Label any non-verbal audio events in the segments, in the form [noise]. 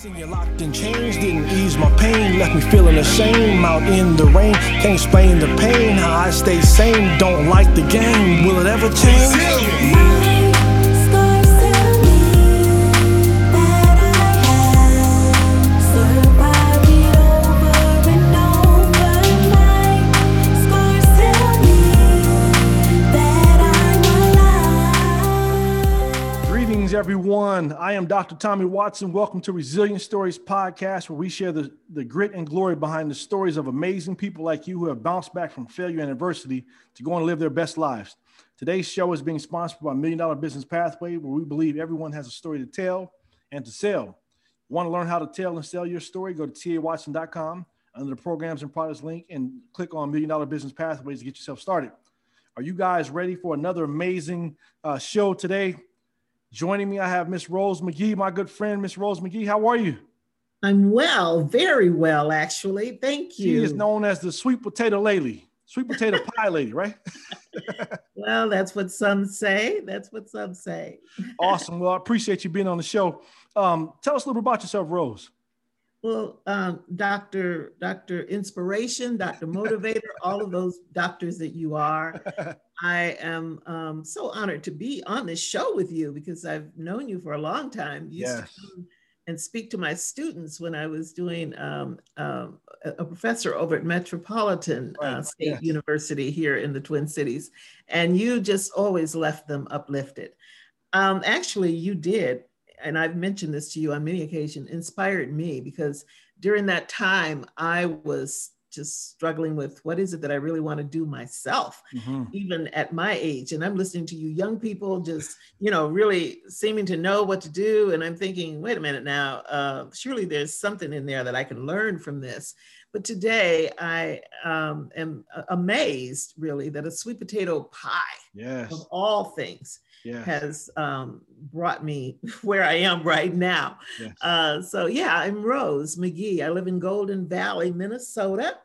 Singing locked in chains didn't ease my pain, left me feeling ashamed out in the rain. Can't explain the pain, how I stay sane. Don't like the game, will it ever change? Everyone. I am Dr. Tommy Watson. Welcome to Resilient Stories Podcast, where we share the, the grit and glory behind the stories of amazing people like you who have bounced back from failure and adversity to go and live their best lives. Today's show is being sponsored by Million Dollar Business Pathway, where we believe everyone has a story to tell and to sell. Want to learn how to tell and sell your story? Go to tawatson.com under the programs and products link and click on Million Dollar Business Pathways to get yourself started. Are you guys ready for another amazing uh, show today? Joining me, I have Miss Rose McGee, my good friend, Miss Rose McGee. How are you? I'm well, very well, actually. Thank you. She is known as the sweet potato lady, sweet potato [laughs] pie lady, right? [laughs] well, that's what some say. That's what some say. awesome. Well, I appreciate you being on the show. Um, tell us a little bit about yourself, Rose. Well, um, Doctor, Doctor Inspiration, Doctor [laughs] Motivator, all of those doctors that you are. [laughs] I am um, so honored to be on this show with you because I've known you for a long time. You used Yes. to come and speak to my students when I was doing um, um, a a professor over at Metropolitan uh, State yes. University here in the Twin Cities, and you just always left them uplifted. Um, actually, you did, and I've mentioned this to you on many occasions, inspired me because during that time I was just struggling with what is it that I really want to do myself Mhm. even at my age and i'm listening to you young people just you know really seeming to know what to do and i'm thinking wait a minute now uh, surely there's something in there that i can learn from this but today i um, am amazed really that a sweet potato pie Yes. of all things Has um, brought me [laughs] where i am right now yes. uh, so yeah, I'm Rose McGee. I live in Golden Valley, Minnesota,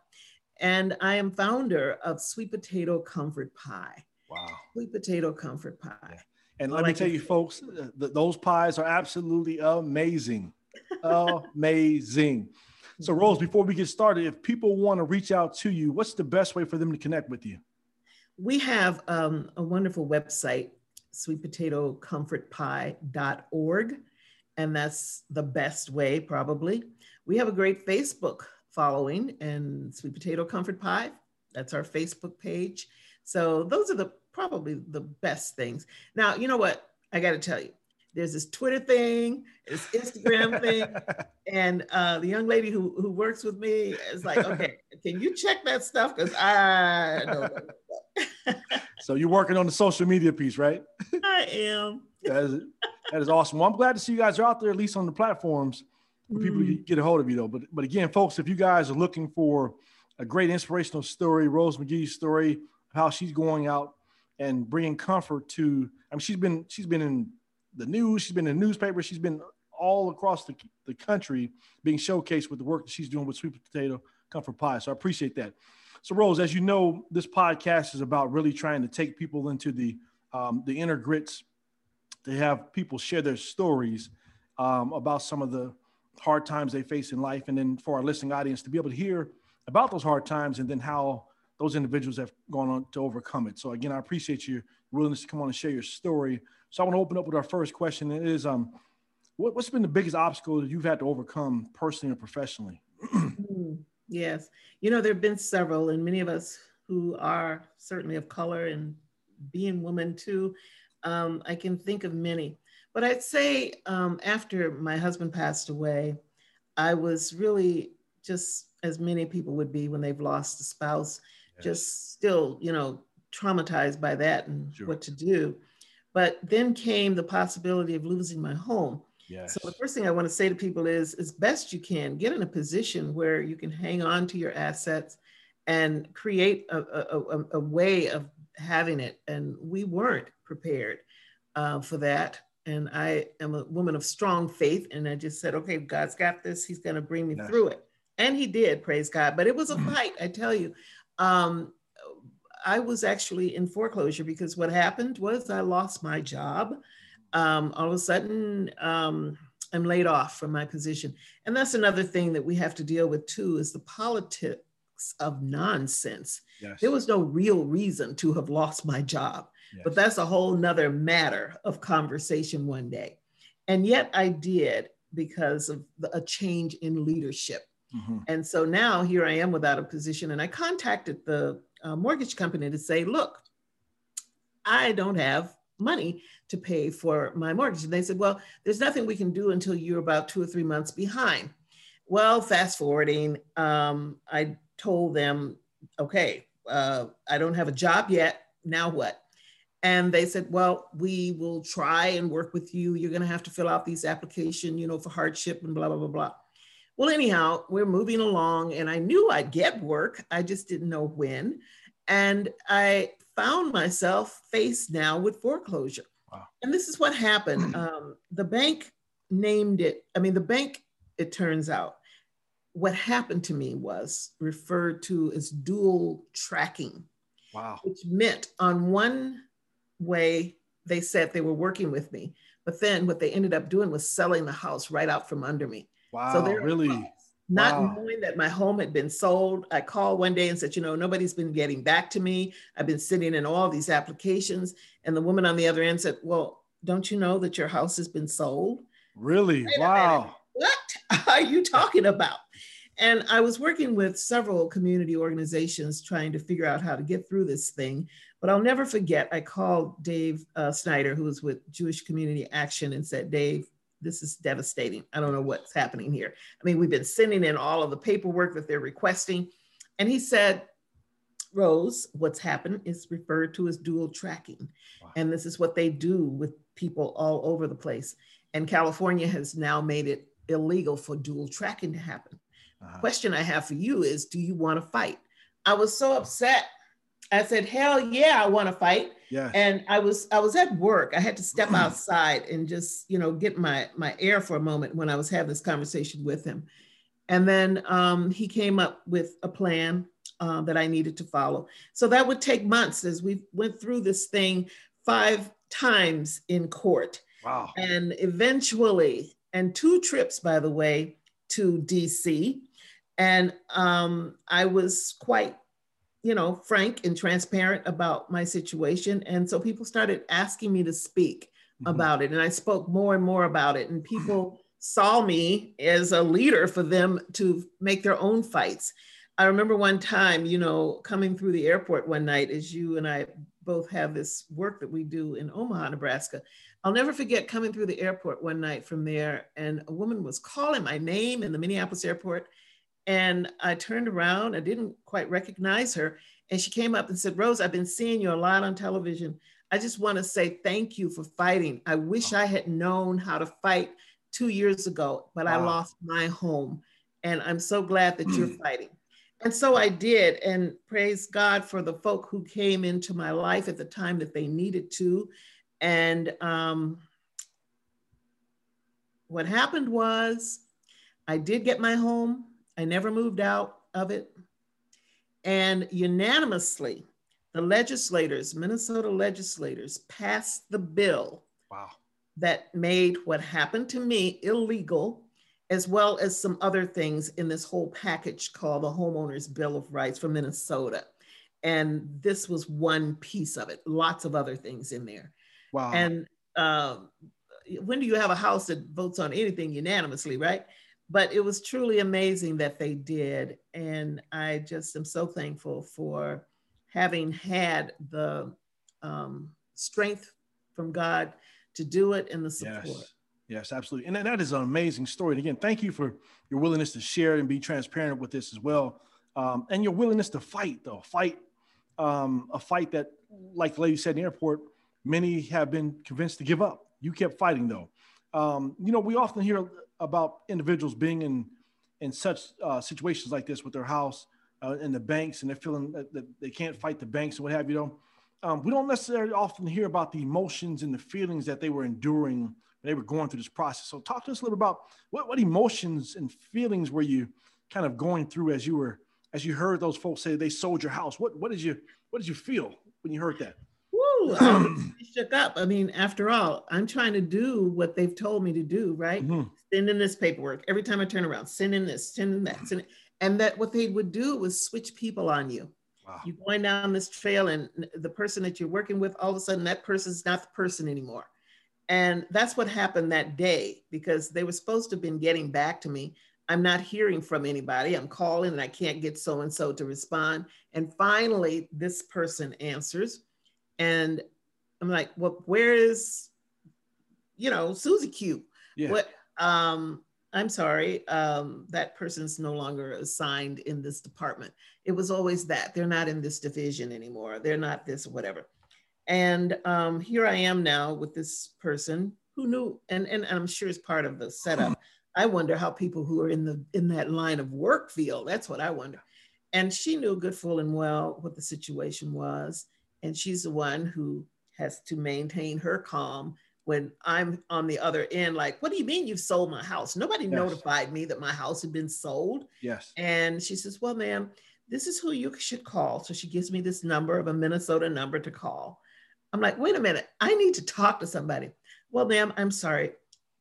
and I am founder of Sweet Potato Comfort Pie. wow. Sweet Potato Comfort Pie. And I let me tell you, folks, uh, th- those pies are absolutely amazing. amazing. So, [laughs] Rose, before we get started, if people want to reach out to you, what's the best way for them to connect with you? We have um, a wonderful website, sweetpotatocomfortpie.org, and that's the best way, probably. We have a great Facebook following and Sweet Potato Comfort Pie. That's our Facebook page. So those are the probably the best things. Now, you know what? I got to tell you, there's this Twitter thing, this Instagram thing, [laughs] and uh, the young lady who who works with me is like, okay, can you check that stuff? Because I don't know. [laughs] so, you're working on the social media piece, right? [laughs] I am. That is, that is awesome. Well, I'm glad to see you guys are out there, at least on the platforms for people to Mm. get a hold of you, though. But, but again, folks, if you guys are looking for a great inspirational story, Rose McGee's story, how she's going out and bringing comfort to, I mean, she's been she's been in the news, she's been in the newspaper, she's been all across the, the country being showcased with the work that she's doing with sweet potato comfort pie. So I appreciate that. So Rose, as you know, this podcast is about really trying to take people into the um, the inner grits to have people share their stories um, about some of the hard times they face in life, and then for our listening audience to be able to hear about those hard times and then how those individuals have gone on to overcome it. So again, I appreciate your willingness to come on and share your story. So I want to open up with our first question. It is, um, what, what's been the biggest obstacle that you've had to overcome personally or professionally? [clears throat] Mm, Yes. You know, there have been several, and many of us who are certainly of color and being women too, um, I can think of many. But I'd say um, after my husband passed away, I was really just as many people would be when they've lost a spouse, just still, you know, traumatized by that and Sure. what to do. But then came the possibility of losing my home. yes. So the first thing I want to say to people is, as best you can, get in a position where you can hang on to your assets and create a, a, a, a way of having it. And we weren't prepared uh, for that. And I am a woman of strong faith. And I just said, okay, God's got this. He's going to bring me Yes. through it. And he did, praise God. But it was a [clears throat] fight, I tell you. Um, I was actually in foreclosure because what happened was I lost my job. Um, all of a sudden, um, I'm laid off from my position. And that's another thing that we have to deal with too is the politics of nonsense. Yes. There was no real reason to have lost my job, yes. but that's a whole nother matter of conversation one day. And yet I did because of a change in leadership. Mm-hmm. And so now here I am without a position. And I contacted the uh, mortgage company to say, look, I don't have money to pay for my mortgage. And they said, well, there's nothing we can do until you're about two or three months behind. Well, fast forwarding, um, I told them, okay, uh, I don't have a job yet. Now what? And they said, well, we will try and work with you. You're going to have to fill out these application, you know, for hardship and blah, blah, blah, blah. Well, anyhow, we're moving along and I knew I'd get work. I just didn't know when. And I found myself faced now with foreclosure. Wow. And this is what happened. [clears throat] Um, the bank named it, I mean, the bank, it turns out, what happened to me was referred to as dual tracking. Wow. Which meant on one way, they said they were working with me, but then what they ended up doing was selling the house right out from under me. Wow. So they're really not wow. knowing that my home had been sold. I called one day and said, you know, nobody's been getting back to me. I've been sitting in all these applications. And the woman on the other end said, well, don't you know that your house has been sold? Really? Wow. What [laughs] are you talking about? And I was working with several community organizations trying to figure out how to get through this thing. But I'll never forget, I called Dave uh, Snyder, who was with Jewish Community Action, and said, Dave, this is devastating. I don't know what's happening here. I mean, we've been sending in all of the paperwork that they're requesting. And he said, Rose, what's happened is referred to as dual tracking. Wow. And this is what they do with people all over the place. And California has now made it illegal for dual tracking to happen. Uh-huh. Question I have for you is Do you want to fight? I was so upset I said, hell yeah, I want to fight. Yeah. And I was I was at work. I had to step outside and just, you know, get my my air for a moment when I was having this conversation with him. And then um, he came up with a plan uh, that I needed to follow. So that would take months as we went through this thing five times in court. Wow. And eventually, and two trips, by the way, to DC. And um, I was quite you know, frank and transparent about my situation. And so people started asking me to speak mm-hmm. about it. And I spoke more and more about it. And people saw me as a leader for them to make their own fights. I remember one time, you know, coming through the airport one night, as you and I both have this work that we do in Omaha, Nebraska. I'll never forget coming through the airport one night from there, and a woman was calling my name in the Minneapolis airport. And I turned around, I didn't quite recognize her. And she came up and said, Rose, I've been seeing you a lot on television. I just want to say thank you for fighting. I wish I had known how to fight two years ago, but wow. I lost my home. And I'm so glad that you're [clears throat] fighting. And so I did. And praise God for the folk who came into my life at the time that they needed to. And um, what happened was I did get my home. I never moved out of it. And unanimously, the legislators, Minnesota legislators, passed the bill wow. that made what happened to me illegal, as well as some other things in this whole package called the Homeowners Bill of Rights for Minnesota. And this was one piece of it, lots of other things in there. Wow. And um, when do you have a house that votes on anything unanimously, right? But it was truly amazing that they did. And I just am so thankful for having had the um, strength from God to do it and the support. Yes. Yes, absolutely. And that is an amazing story. And again, thank you for your willingness to share and be transparent with this as well. Um, and your willingness to fight, though, fight um, a fight that, like the lady said in the airport, many have been convinced to give up. You kept fighting, though. Um, you know, we often hear about individuals being in in such uh, situations like this with their house uh, and the banks, and they're feeling that, they can't fight the banks and what have you. Know, um, we don't necessarily often hear about the emotions and the feelings that they were enduring when they were going through this process. So, talk to us a little about what, what emotions and feelings were you kind of going through as you were as you heard those folks say they sold your house. What what did you what did you feel when you heard that? I'm [clears throat] shook up. I mean, after all, I'm trying to do what they've told me to do, right? Mm-hmm. Send in this paperwork. Every time I turn around, send in this, send in that, send in. And that what they would do was switch people on you. Wow. You're going down this trail, and the person that you're working with, all of a sudden, that person's not the person anymore. And that's what happened that day because they were supposed to have been getting back to me. I'm not hearing from anybody. I'm calling and I can't get so and so to respond. And finally, this person answers. And I'm like, well, where is, you know, Susie Q? Yeah. What um I'm sorry, um, that person's no longer assigned in this department. It was always that. They're not in this division anymore. They're not this, whatever. And um, here I am now with this person who knew, and, and, and I'm sure it's part of the setup. I wonder how people who are in the in that line of work feel. That's what I wonder. And she knew good full and well what the situation was. And she's the one who has to maintain her calm when I'm on the other end, like, what do you mean you've sold my house? Nobody yes. notified me that my house had been sold. Yes. And she says, Well, ma'am, this is who you should call. So she gives me this number of a Minnesota number to call. I'm like, wait a minute, I need to talk to somebody. Well, ma'am, I'm sorry.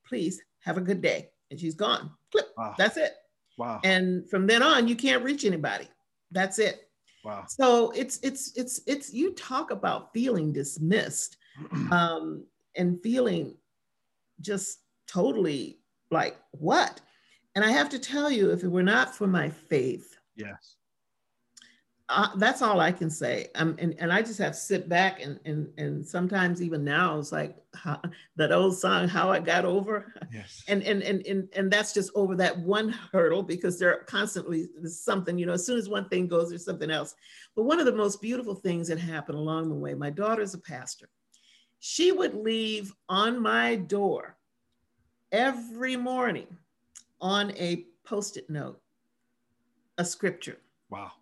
Please have a good day. And she's gone. Clip. Wow. That's it. Wow. And from then on, you can't reach anybody. That's it. Wow. So it's it's it's it's you talk about feeling dismissed [clears throat] um, and feeling just totally like what? And I have to tell you, if it were not for my faith, yes, uh, that's all I can say. Um, and, and I just have to sit back and, and, and sometimes even now it's like how, that old song, how I got over. Yes. And, and, and, and, and that's just over that one hurdle because there are constantly something, you know, as soon as one thing goes, there's something else. But one of the most beautiful things that happened along the way, my daughter's a pastor. She would leave on my door every morning on a post-it note, a scripture. Wow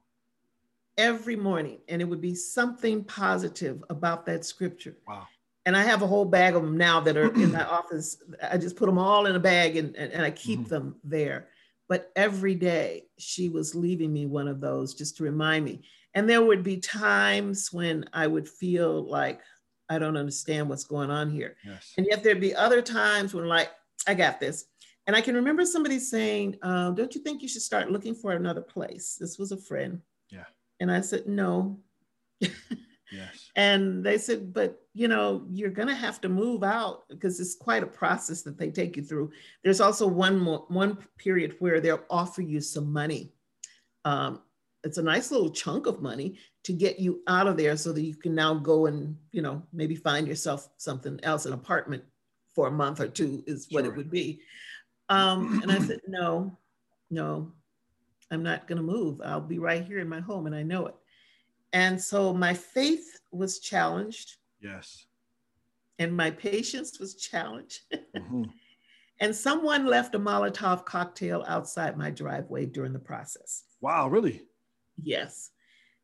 every morning, and it would be something positive about that scripture. Wow. And I have a whole bag of them now that are in my [clears throat] office. I just put them all in a bag and, and, and I keep mm-hmm. them there. But every day she was leaving me one of those just to remind me. And there would be times when I would feel like I don't understand what's going on here. Yes. And yet there'd be other times when like, I got this. And I can remember somebody saying, uh, don't you think you should start looking for another place? This was a friend. And I said, no. yes. [laughs] And they said, but you know, you're going to have to move out because it's quite a process that they take you through. There's also one more, one period where they'll offer you some money. Um, it's a nice little chunk of money to get you out of there so that you can now go and, you know, maybe find yourself something else, an apartment for a month or two is what sure. it would be. Um, and I said, no, no, I'm not going to move. I'll be right here in my home and I know it. And so my faith was challenged. Yes. And my patience was challenged. [laughs] Mm-hmm. and someone left a Molotov cocktail outside my driveway during the process. Wow, really? Yes.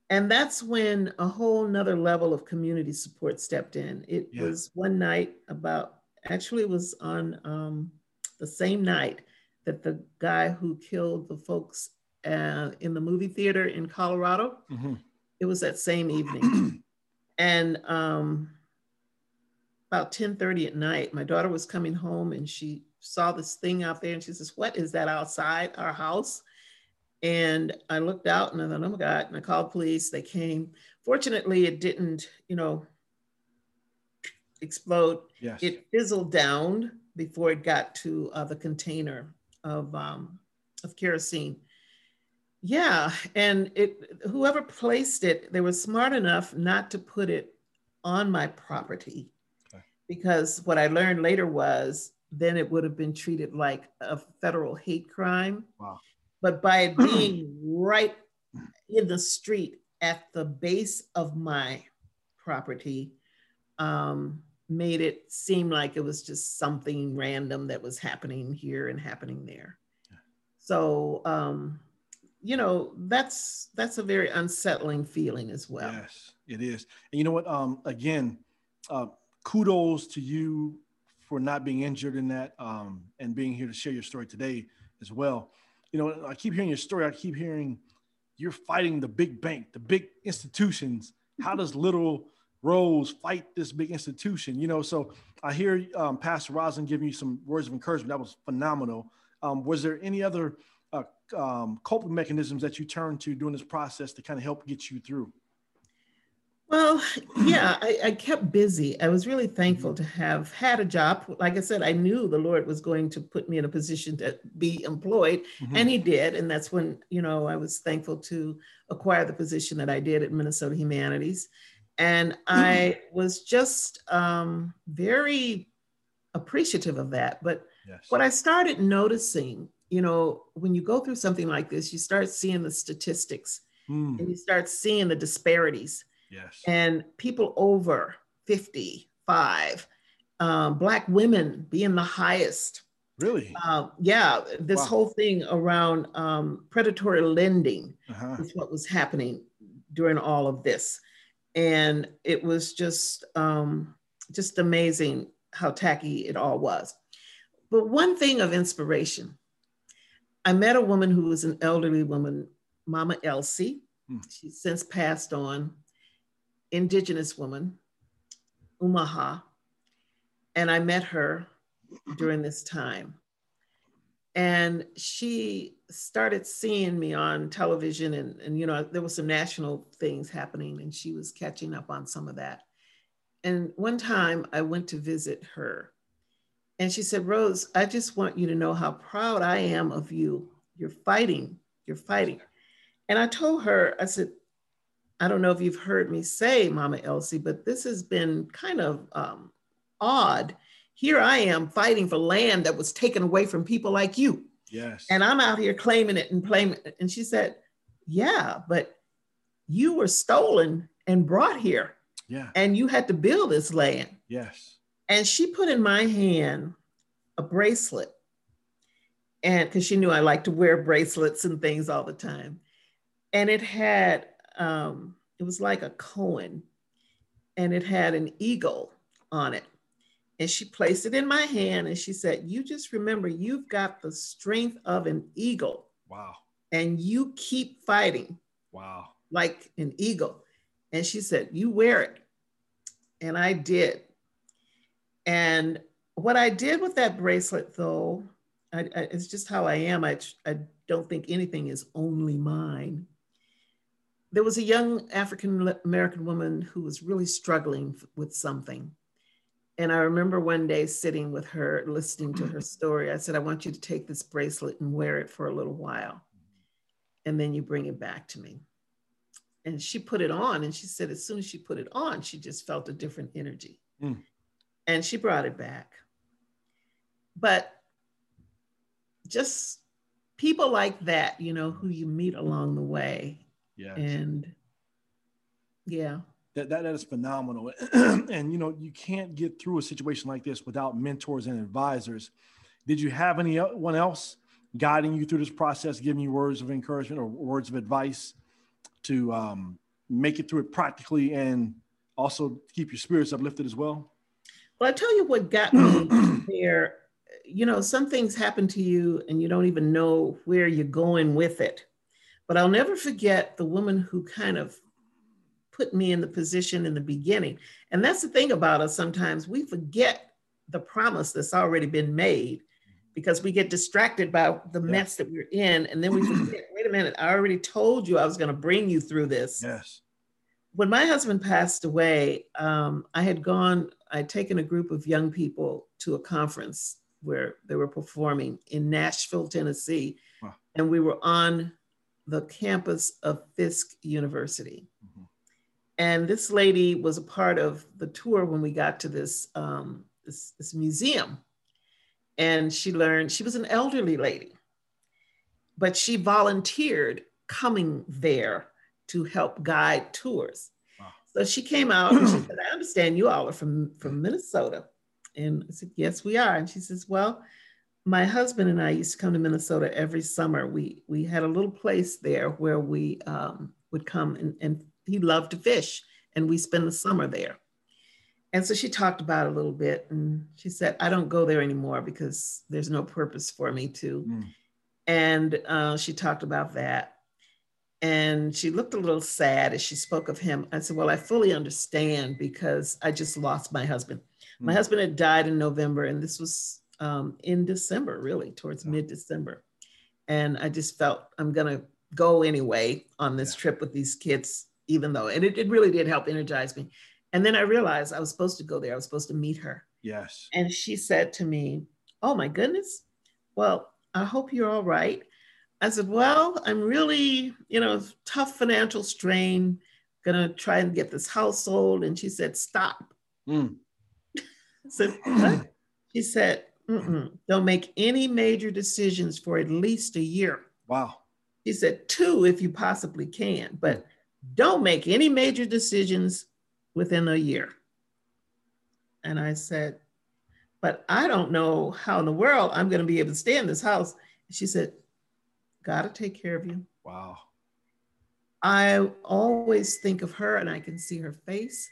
And that's when a whole nother level of community support stepped in. It yeah. was one night about, actually, it was on um, the same night that the guy who killed the folks uh, in the movie theater in Colorado. Mm-hmm. It was that same evening. [clears throat] and um, about 10:30 at night, my daughter was coming home and she saw this thing out there and she says, What is that outside our house? And I looked out and I thought, oh my God. And I called police. They came. Fortunately, it didn't, you know, explode. Yes. It fizzled down before it got to uh, the container of, um, of kerosene. Yeah, and it whoever placed it, they were smart enough not to put it on my property. Okay. Because what I learned later was then it would have been treated like a federal hate crime. Wow. But by it [clears throat] being right in the street at the base of my property, um, made it seem like it was just something random that was happening here and happening there. So um, you know that's that's a very unsettling feeling as well yes it is and you know what um again uh, kudos to you for not being injured in that um and being here to share your story today as well you know i keep hearing your story i keep hearing you're fighting the big bank the big institutions how does little Rose, fight this big institution. You know, so I hear um, Pastor Rosin giving you some words of encouragement. That was phenomenal. Um, was there any other um, coping mechanisms that you turn to during this process to kind of help get you through? Well, yeah, I, I, kept busy. I was really thankful to have had a job. Like I said, I knew the Lord was going to put me in a position to be employed, mm-hmm. and He did. And that's when, you know, I was thankful to acquire the position that I did at Minnesota Humanities. And mm-hmm. I was just um, very appreciative of that. But yes. what I started noticing, you know, when you go through something like this, you start seeing the statistics mm. and you start seeing the disparities Yes. And people over 55, um, Black women being the highest. Really? Uh, yeah. This wow. whole thing around um, predatory lending uh-huh. is what was happening during all of this. And it was just, um, just amazing how tacky it all was. But one thing of inspiration, I met a woman who was an elderly woman, Mama Elsie. Hmm. She's since passed on indigenous woman, Omaha, and I met her during this time. And she started seeing me on television, and, and you know, there was some national things happening, and she was catching up on some of that. And one time I went to visit her, and she said, Rose, I just want you to know how proud I am of you. You're fighting, you're fighting. And I told her, I said, I don't know if you've heard me say, Mama Elsie, but this has been kind of um, odd. Here I am fighting for land that was taken away from people like you. Yes. And I'm out here claiming it and claiming it. And she said, Yeah, but you were stolen and brought here. Yeah. And you had to build this land. Yes. And she put in my hand a bracelet. And because she knew I like to wear bracelets and things all the time. And it had um, it was like a koan and it had an eagle on it. And she placed it in my hand and she said, You just remember, you've got the strength of an eagle. Wow. And you keep fighting. Wow. Like an eagle. And she said, You wear it. And I did. And what I did with that bracelet, though, I, I, it's just how I am. I, I don't think anything is only mine there was a young African American woman who was really struggling with something. And I remember one day sitting with her, listening to her story. I said, I want you to take this bracelet and wear it for a little while. And then you bring it back to me. And she put it on. And she said, as soon as she put it on, she just felt a different energy. Mm. And she brought it back. But just people like that, you know, who you meet along the way, yeah. And yeah. That, that, that is phenomenal. [clears throat] and, you know, you can't get through a situation like this without mentors and advisors. Did you have anyone else guiding you through this process, giving you words of encouragement or words of advice to um, make it through it practically and also keep your spirits uplifted as well? Well, I tell you what got me [clears throat] there. You know, some things happen to you and you don't even know where you're going with it. But I'll never forget the woman who kind of put me in the position in the beginning. And that's the thing about us sometimes we forget the promise that's already been made because we get distracted by the yeah. mess that we're in. And then we [clears throat] forget, wait a minute, I already told you I was going to bring you through this. Yes. When my husband passed away, um, I had gone, I'd taken a group of young people to a conference where they were performing in Nashville, Tennessee. Wow. And we were on the campus of Fisk University. Mm-hmm. And this lady was a part of the tour when we got to this, um, this, this museum. And she learned, she was an elderly lady, but she volunteered coming there to help guide tours. So she came out and she said, I understand you all are from, from Minnesota. And I said, Yes, we are. And she says, Well, my husband and I used to come to Minnesota every summer. We we had a little place there where we um, would come and, and he loved to fish, and we spend the summer there. And so she talked about it a little bit, and she said, "I don't go there anymore because there's no purpose for me to." Mm. And uh, she talked about that, And she looked a little sad as she spoke of him. I said, Well, I fully understand because I just lost my husband. My mm. husband had died in November, and this was um, in December, really, towards yeah. mid December. And I just felt I'm going to go anyway on this yeah. trip with these kids, even though, and it, it really did help energize me. And then I realized I was supposed to go there, I was supposed to meet her. Yes. And she said to me, Oh my goodness. Well, I hope you're all right. I said, Well, I'm really, you know, tough financial strain, gonna try and get this house sold. And she said, Stop. Mm. I said, What? [clears throat] she said, Don't make any major decisions for at least a year. Wow. She said, Two, if you possibly can, but don't make any major decisions within a year. And I said, But I don't know how in the world I'm going to be able to stay in this house. She said, Got to take care of you. Wow. I always think of her and I can see her face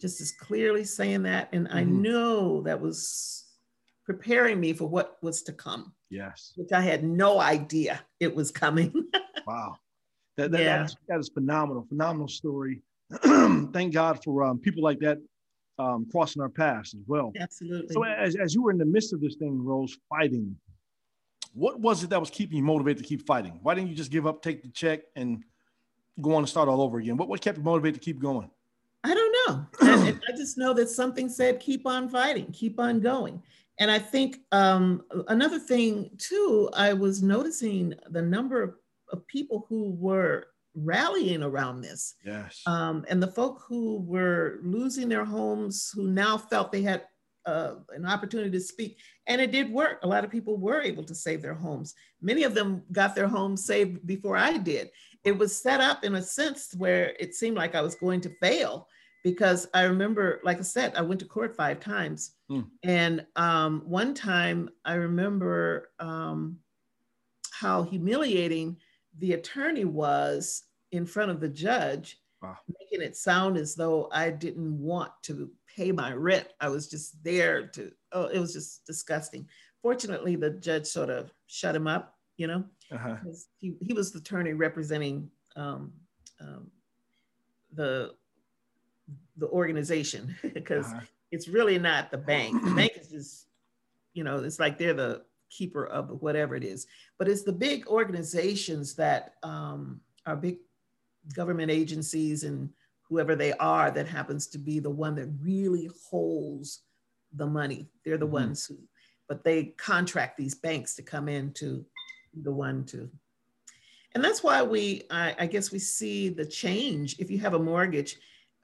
just as clearly saying that. And I mm-hmm. know that was preparing me for what was to come. Yes. Which I had no idea it was coming. [laughs] wow. That, that, yeah. that is phenomenal, phenomenal story. [clears throat] Thank God for um, people like that um, crossing our paths as well. Absolutely. So as, as you were in the midst of this thing, Rose, fighting, what was it that was keeping you motivated to keep fighting? Why didn't you just give up, take the check, and go on and start all over again? What, what kept you motivated to keep going? I don't know. [clears throat] I, I just know that something said, keep on fighting, keep on going. And I think um, another thing too, I was noticing the number of, of people who were rallying around this. Yes. Um, and the folk who were losing their homes, who now felt they had uh, an opportunity to speak. And it did work. A lot of people were able to save their homes. Many of them got their homes saved before I did. It was set up in a sense where it seemed like I was going to fail because I remember, like I said, I went to court five times. Hmm. And um, one time I remember um, how humiliating the attorney was in front of the judge, wow. making it sound as though I didn't want to pay my rent. I was just there to, oh, it was just disgusting. Fortunately, the judge sort of shut him up, you know, uh-huh. he, he was the attorney representing um, um, the the organization [laughs] because uh-huh. it's really not the bank. The bank is just, you know, it's like they're the keeper of whatever it is, but it's the big organizations that um, are big government agencies and whoever they are that happens to be the one that really holds the money. They're the mm-hmm. ones who, but they contract these banks to come in to the one to. And that's why we, I, I guess we see the change. If you have a mortgage,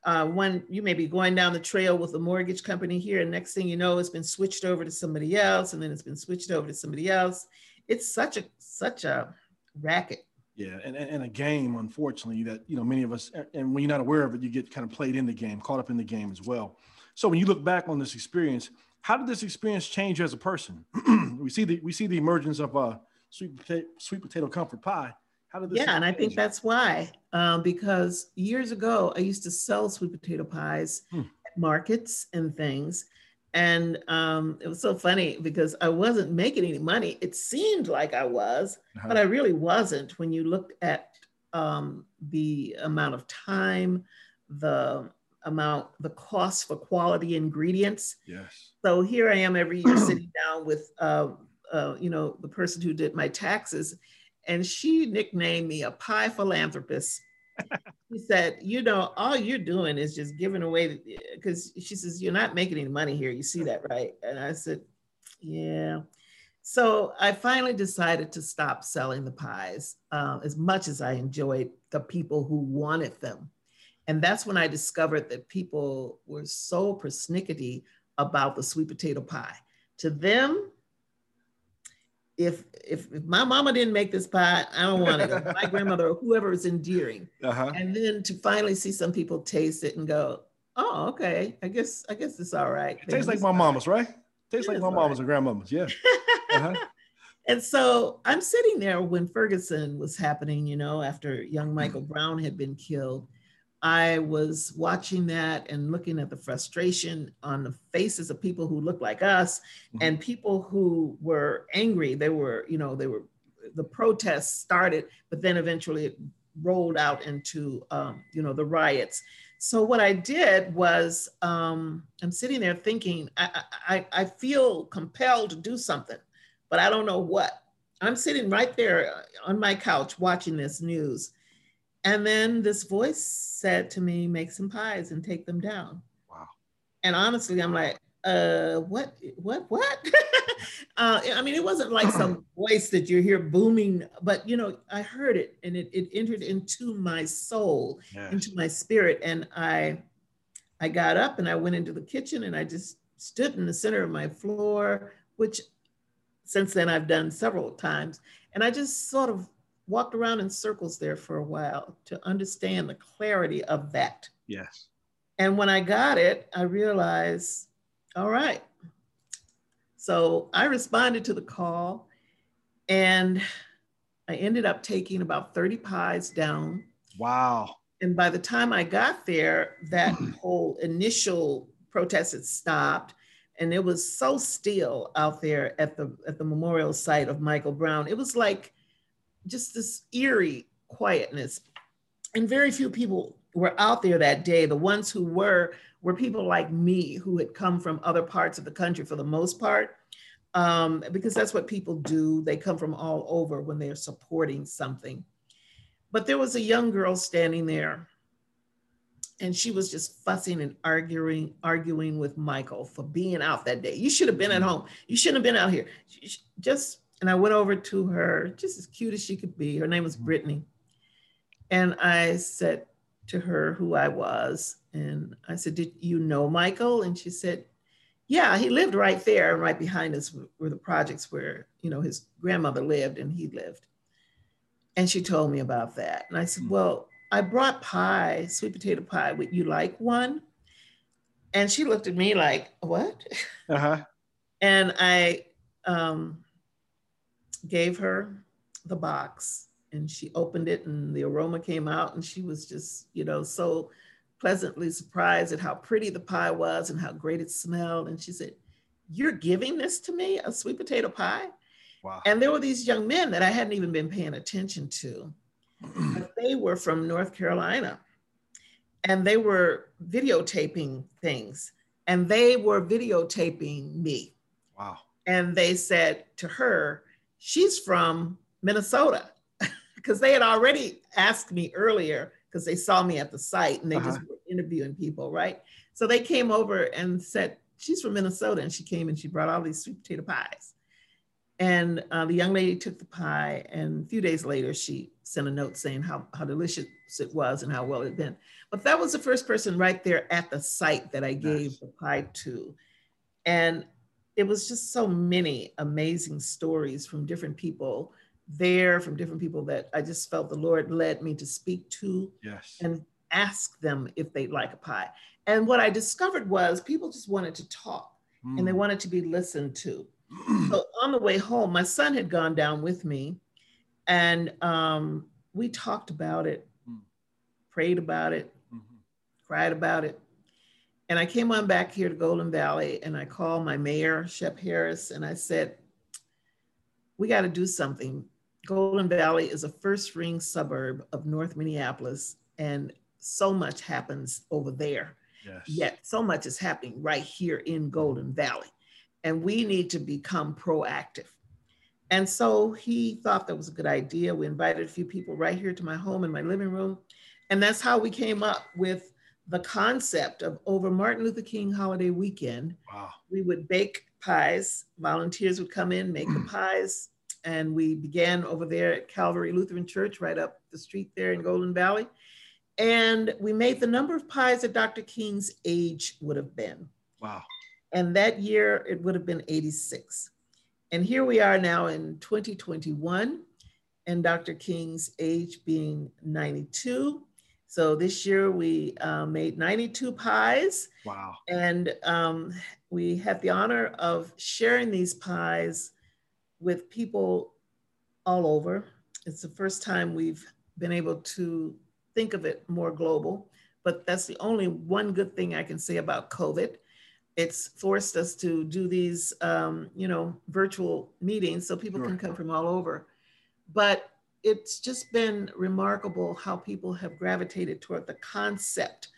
uh, one you may be going down the trail with a mortgage company here and next thing you know it's been switched over to somebody else and then it's been switched over to somebody else it's such a such a racket yeah and, and, a game unfortunately that you know many of us and when you're not aware of it you get kind of played in the game caught up in the game as well so when you look back on this experience how did this experience change you as a person [clears throat] we see the we see the emergence of a uh, sweet potato, sweet potato comfort pie how did this? Yeah, and I think that's why, um, because years ago I used to sell sweet potato pies hmm. at markets and things, and um, it was so funny because I wasn't making any money. It seemed like I was, uh-huh. but I really wasn't. When you look at um, the amount of time, the amount, the cost for quality ingredients. Yes. So here I am every year sitting [clears throat] down with, uh, uh, you know, the person who did my taxes, and she nicknamed me a pie philanthropist. She said, You know, all you're doing is just giving away, because she says, You're not making any money here. You see that, right? And I said, Yeah. So I finally decided to stop selling the pies uh, as much as I enjoyed the people who wanted them. And that's when I discovered that people were so persnickety about the sweet potato pie. To them, if, if if my mama didn't make this pie, I don't want it. [laughs] my grandmother or whoever is endearing. Uh-huh. And then to finally see some people taste it and go, oh, okay, I guess I guess it's all right. It tastes like my mama's, right? Tastes like my mama's right. or grandmama's, yeah. [laughs] Uh-huh. and so I'm sitting there when Ferguson was happening, you know, after young Michael Brown had been killed. I was watching that and looking at the frustration on the faces of people who looked like us mm-hmm. and people who were angry. They were, you know, they were, the protests started, but then eventually it rolled out into, um, you know, the riots. So what I did was, um, I'm sitting there thinking, I, I, I feel compelled to do something, but I don't know what. I'm sitting right there on my couch watching this news. And then this voice said to me, make some pies and take them down. Wow. And honestly, I'm like, uh, what, what, what? [laughs] uh, I mean, it wasn't like some [clears throat] voice that you hear booming, but you know, I heard it and it, it entered into my soul, yes. into my spirit. And I, I got up and I went into the kitchen and I just stood in the center of my floor, which since then I've done several times. And I just sort of walked around in circles there for a while to understand the clarity of that. Yes. And when I got it, I realized, all right. So I responded to the call and I ended up taking about 30 pies down. Wow. And by the time I got there, that [clears throat] whole initial protest had stopped and it was so still out there at the at the memorial site of Michael Brown. It was like just this eerie quietness, and very few people were out there that day. The ones who were were people like me who had come from other parts of the country for the most part, um, because that's what people do. They come from all over when they're supporting something. But there was a young girl standing there and she was just fussing and arguing arguing with michael for being out that day you should have been at mm-hmm. home you shouldn't have been out here just and i went over to her just as cute as she could be her name was mm-hmm. brittany and i said to her who i was and i said did you know michael and she said yeah he lived right there and right behind us were the projects where you know his grandmother lived and he lived and she told me about that and i said mm. well I brought pie, sweet potato pie. Would you like one? And she looked at me like, what? Uh-huh. [laughs] and I um, gave her the box and she opened it and the aroma came out and she was just, you know, so pleasantly surprised at how pretty the pie was and how great it smelled. And she said, you're giving this to me, a sweet potato pie? Wow. And there were these young men that I hadn't even been paying attention to [clears throat] they were from North Carolina and they were videotaping things and they were videotaping me. Wow. And they said to her, she's from Minnesota [laughs] because they had already asked me earlier because they saw me at the site and they uh-huh. just were interviewing people, right? So they came over and said, she's from Minnesota. And she came and she brought all these sweet potato pies. And uh, the young lady took the pie, and a few days later, she sent a note saying how, how delicious it was and how well it had been. But that was the first person right there at the site that I gave nice. the pie to. And it was just so many amazing stories from different people there, from different people that I just felt the Lord led me to speak to yes. and ask them if they'd like a pie. And what I discovered was people just wanted to talk mm. and they hmm. wanted to be listened to [clears throat] so on the way home, my son had gone down with me and um, we talked about it, mm. prayed about it, mm-hmm. cried about it. And I came on back here to Golden Valley and I called my mayor, Shep Harris, and I said, we got to do something. Golden Valley is a first ring suburb of North Minneapolis, and so much happens over there. Yes. Yet so much is happening right here in Golden Valley and we need to become proactive. And so he thought that was a good idea. We invited a few people right here to my home in my living room. And that's how we came up with the concept of over Martin Luther King holiday weekend. Wow. We would bake pies. Volunteers would come in, make the mm. pies. And we began over there at Calvary Lutheran Church, right up the street there in Golden Valley. And we made the number of pies that Dr. King's age would have been. Wow. And that year it would have been 86. And here we are now in 2021, and Dr. King's age being 92. So this year we uh, made 92 pies. Wow. And um, we had the honor of sharing these pies with people all over. It's the first time we've been able to think of it more global, but that's the only one good thing I can say about COVID it's forced us to do these, um, you know, virtual meetings so people sure. can come from all over. But it's just been remarkable how people have gravitated toward the concept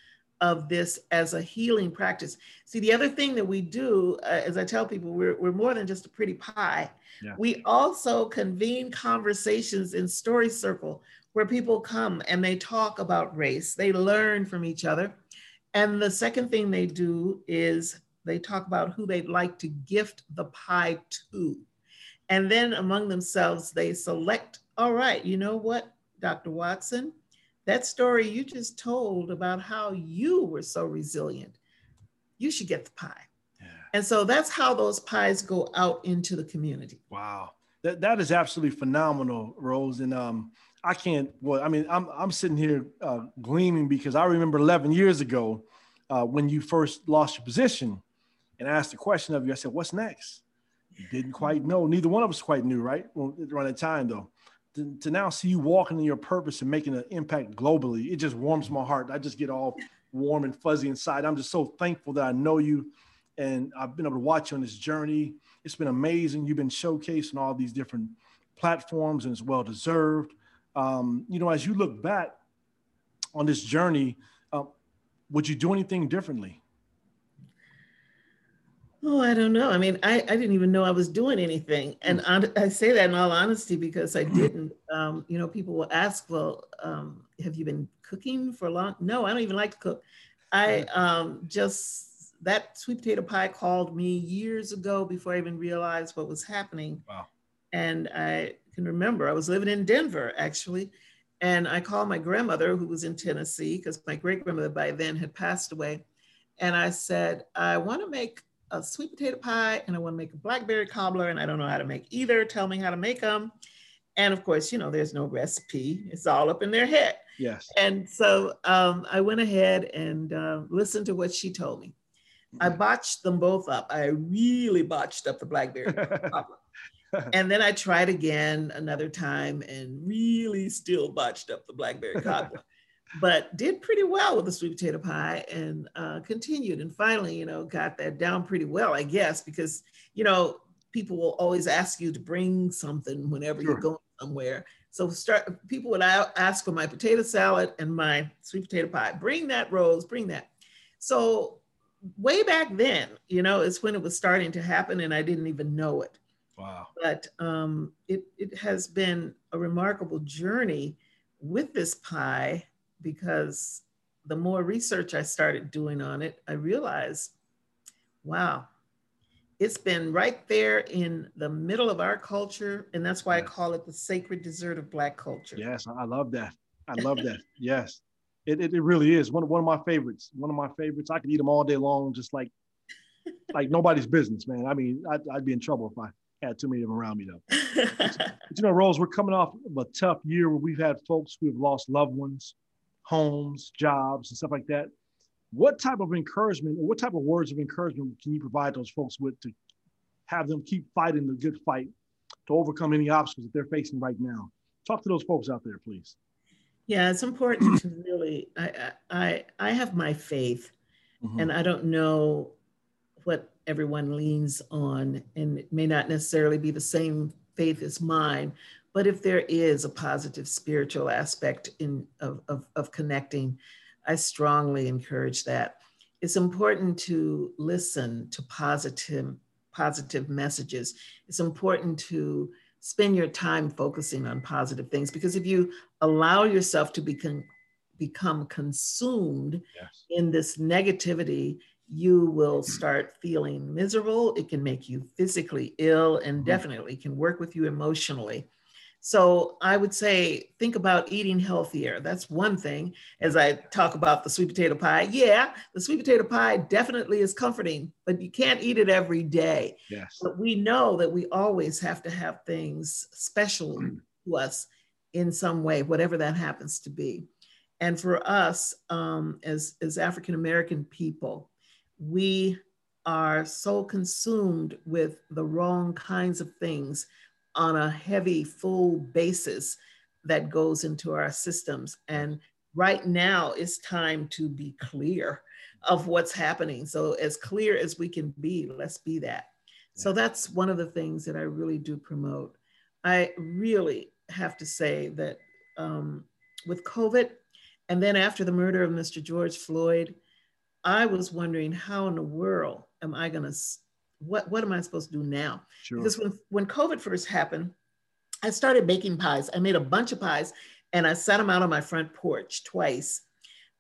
of this as a healing practice. See, the other thing that we do, uh, as I tell people, we're, we're more than just a pretty pie. Yeah. We also convene conversations in Story Circle where people come and they talk about race, they learn from each other. And the second thing they do is they talk about who they'd like to gift the pie to. And then among themselves, they select, all right, you know what, Dr. Watson, that story you just told about how you were so resilient, you should get the pie. Yeah. And so that's how those pies go out into the community. Wow. That, that is absolutely phenomenal, Rose. And um, I can't, well, I mean, I'm, I'm sitting here uh, gleaming because I remember 11 years ago uh, when you first lost your position and I asked the question of you, I said, what's next? You didn't quite know. Neither one of us quite knew, right? Well, around that time though to, to now see you walking in your purpose and making an impact globally, it just warms my heart. I just get all warm and fuzzy inside. I'm just so thankful that I know you and I've been able to watch you on this journey. It's been amazing. You've been showcased on all these different platforms and it's well deserved. Um, you know, as you look back on this journey, uh, would you do anything differently? Oh, I don't know. I mean, I, I didn't even know I was doing anything. And mm. I, I say that in all honesty because I mm. didn't. Um, you know, people will ask, well, um, have you been cooking for a long? No, I don't even like to cook. I um, just, that sweet potato pie called me years ago before I even realized what was happening. Wow. And I can remember I was living in Denver actually. And I called my grandmother who was in Tennessee because my great grandmother by then had passed away. And I said, I want to make a sweet potato pie and I want to make a blackberry cobbler and I don't know how to make either. Tell me how to make them. And of course, you know, there's no recipe. It's all up in their head. Yes. And so um, I went ahead and uh, listened to what she told me. I mm-hmm. botched them both up. I really botched up the blackberry [laughs] cobbler. and then I tried again another time and really still botched up the blackberry cobbler [laughs] but did pretty well with the sweet potato pie and uh, continued and finally you know got that down pretty well i guess because you know people will always ask you to bring something whenever sure. you're going somewhere. So start people would ask for my potato salad and my sweet potato pie. Bring that rose bring that. So way back then you know it's when it was starting to happen and i didn't even know it. Wow. But um, it, it has been a remarkable journey with this pie because the more research I started doing on it, I realized, wow, it's been right there in the middle of our culture. And that's why. I call it the sacred dessert of Black culture. Yes, I love that. I love that. [laughs] yes, it, it, it, really is one, one of my favorites. One of my favorites. I could eat them all day long, just like [laughs] like nobody's business, man. I mean, I'd, I'd be in trouble if I had too many of them around me, though. [laughs] but, you know, Rose, we're coming off of a tough year where we've had folks who have lost loved ones homes, jobs, and stuff like that. What type of encouragement, or what type of words of encouragement can you provide those folks with to have them keep fighting the good fight to overcome any obstacles that they're facing right now? Talk to those folks out there, please. Yeah, it's important to really. I I I have my faith, mm-hmm. and I don't know what everyone leans on, and it may not necessarily be the same faith as mine, but if there is a positive spiritual aspect in, of, of, of connecting, I strongly encourage that. It's important to listen to positive, positive messages. It's important to spend your time focusing on positive things because if you allow yourself to become become consumed yes. in this negativity you will start feeling miserable it can make you physically ill and mm-hmm. definitely can work with you emotionally so I would say, think about eating healthier. That's one thing. As I talk about the sweet potato pie, yeah, the sweet potato pie definitely is comforting, but you can't eat it every day. Yes. But we know that we always have to have things special [clears throat] to us in some way, whatever that happens to be. And for us, um, as, as African American people, we are so consumed with the wrong kinds of things on a heavy, full basis that goes into our systems. And right now, it's time to be clear of what's happening. So, as clear as we can be, let's be that. So, that's one of the things that I really do promote. I really have to say that um, with COVID, and then after the murder of Mr. George Floyd, I was wondering how in the world am I going to, what, what am I supposed to do now? Sure. Because when, when COVID first happened, I started baking pies. I made a bunch of pies and I set them out on my front porch twice.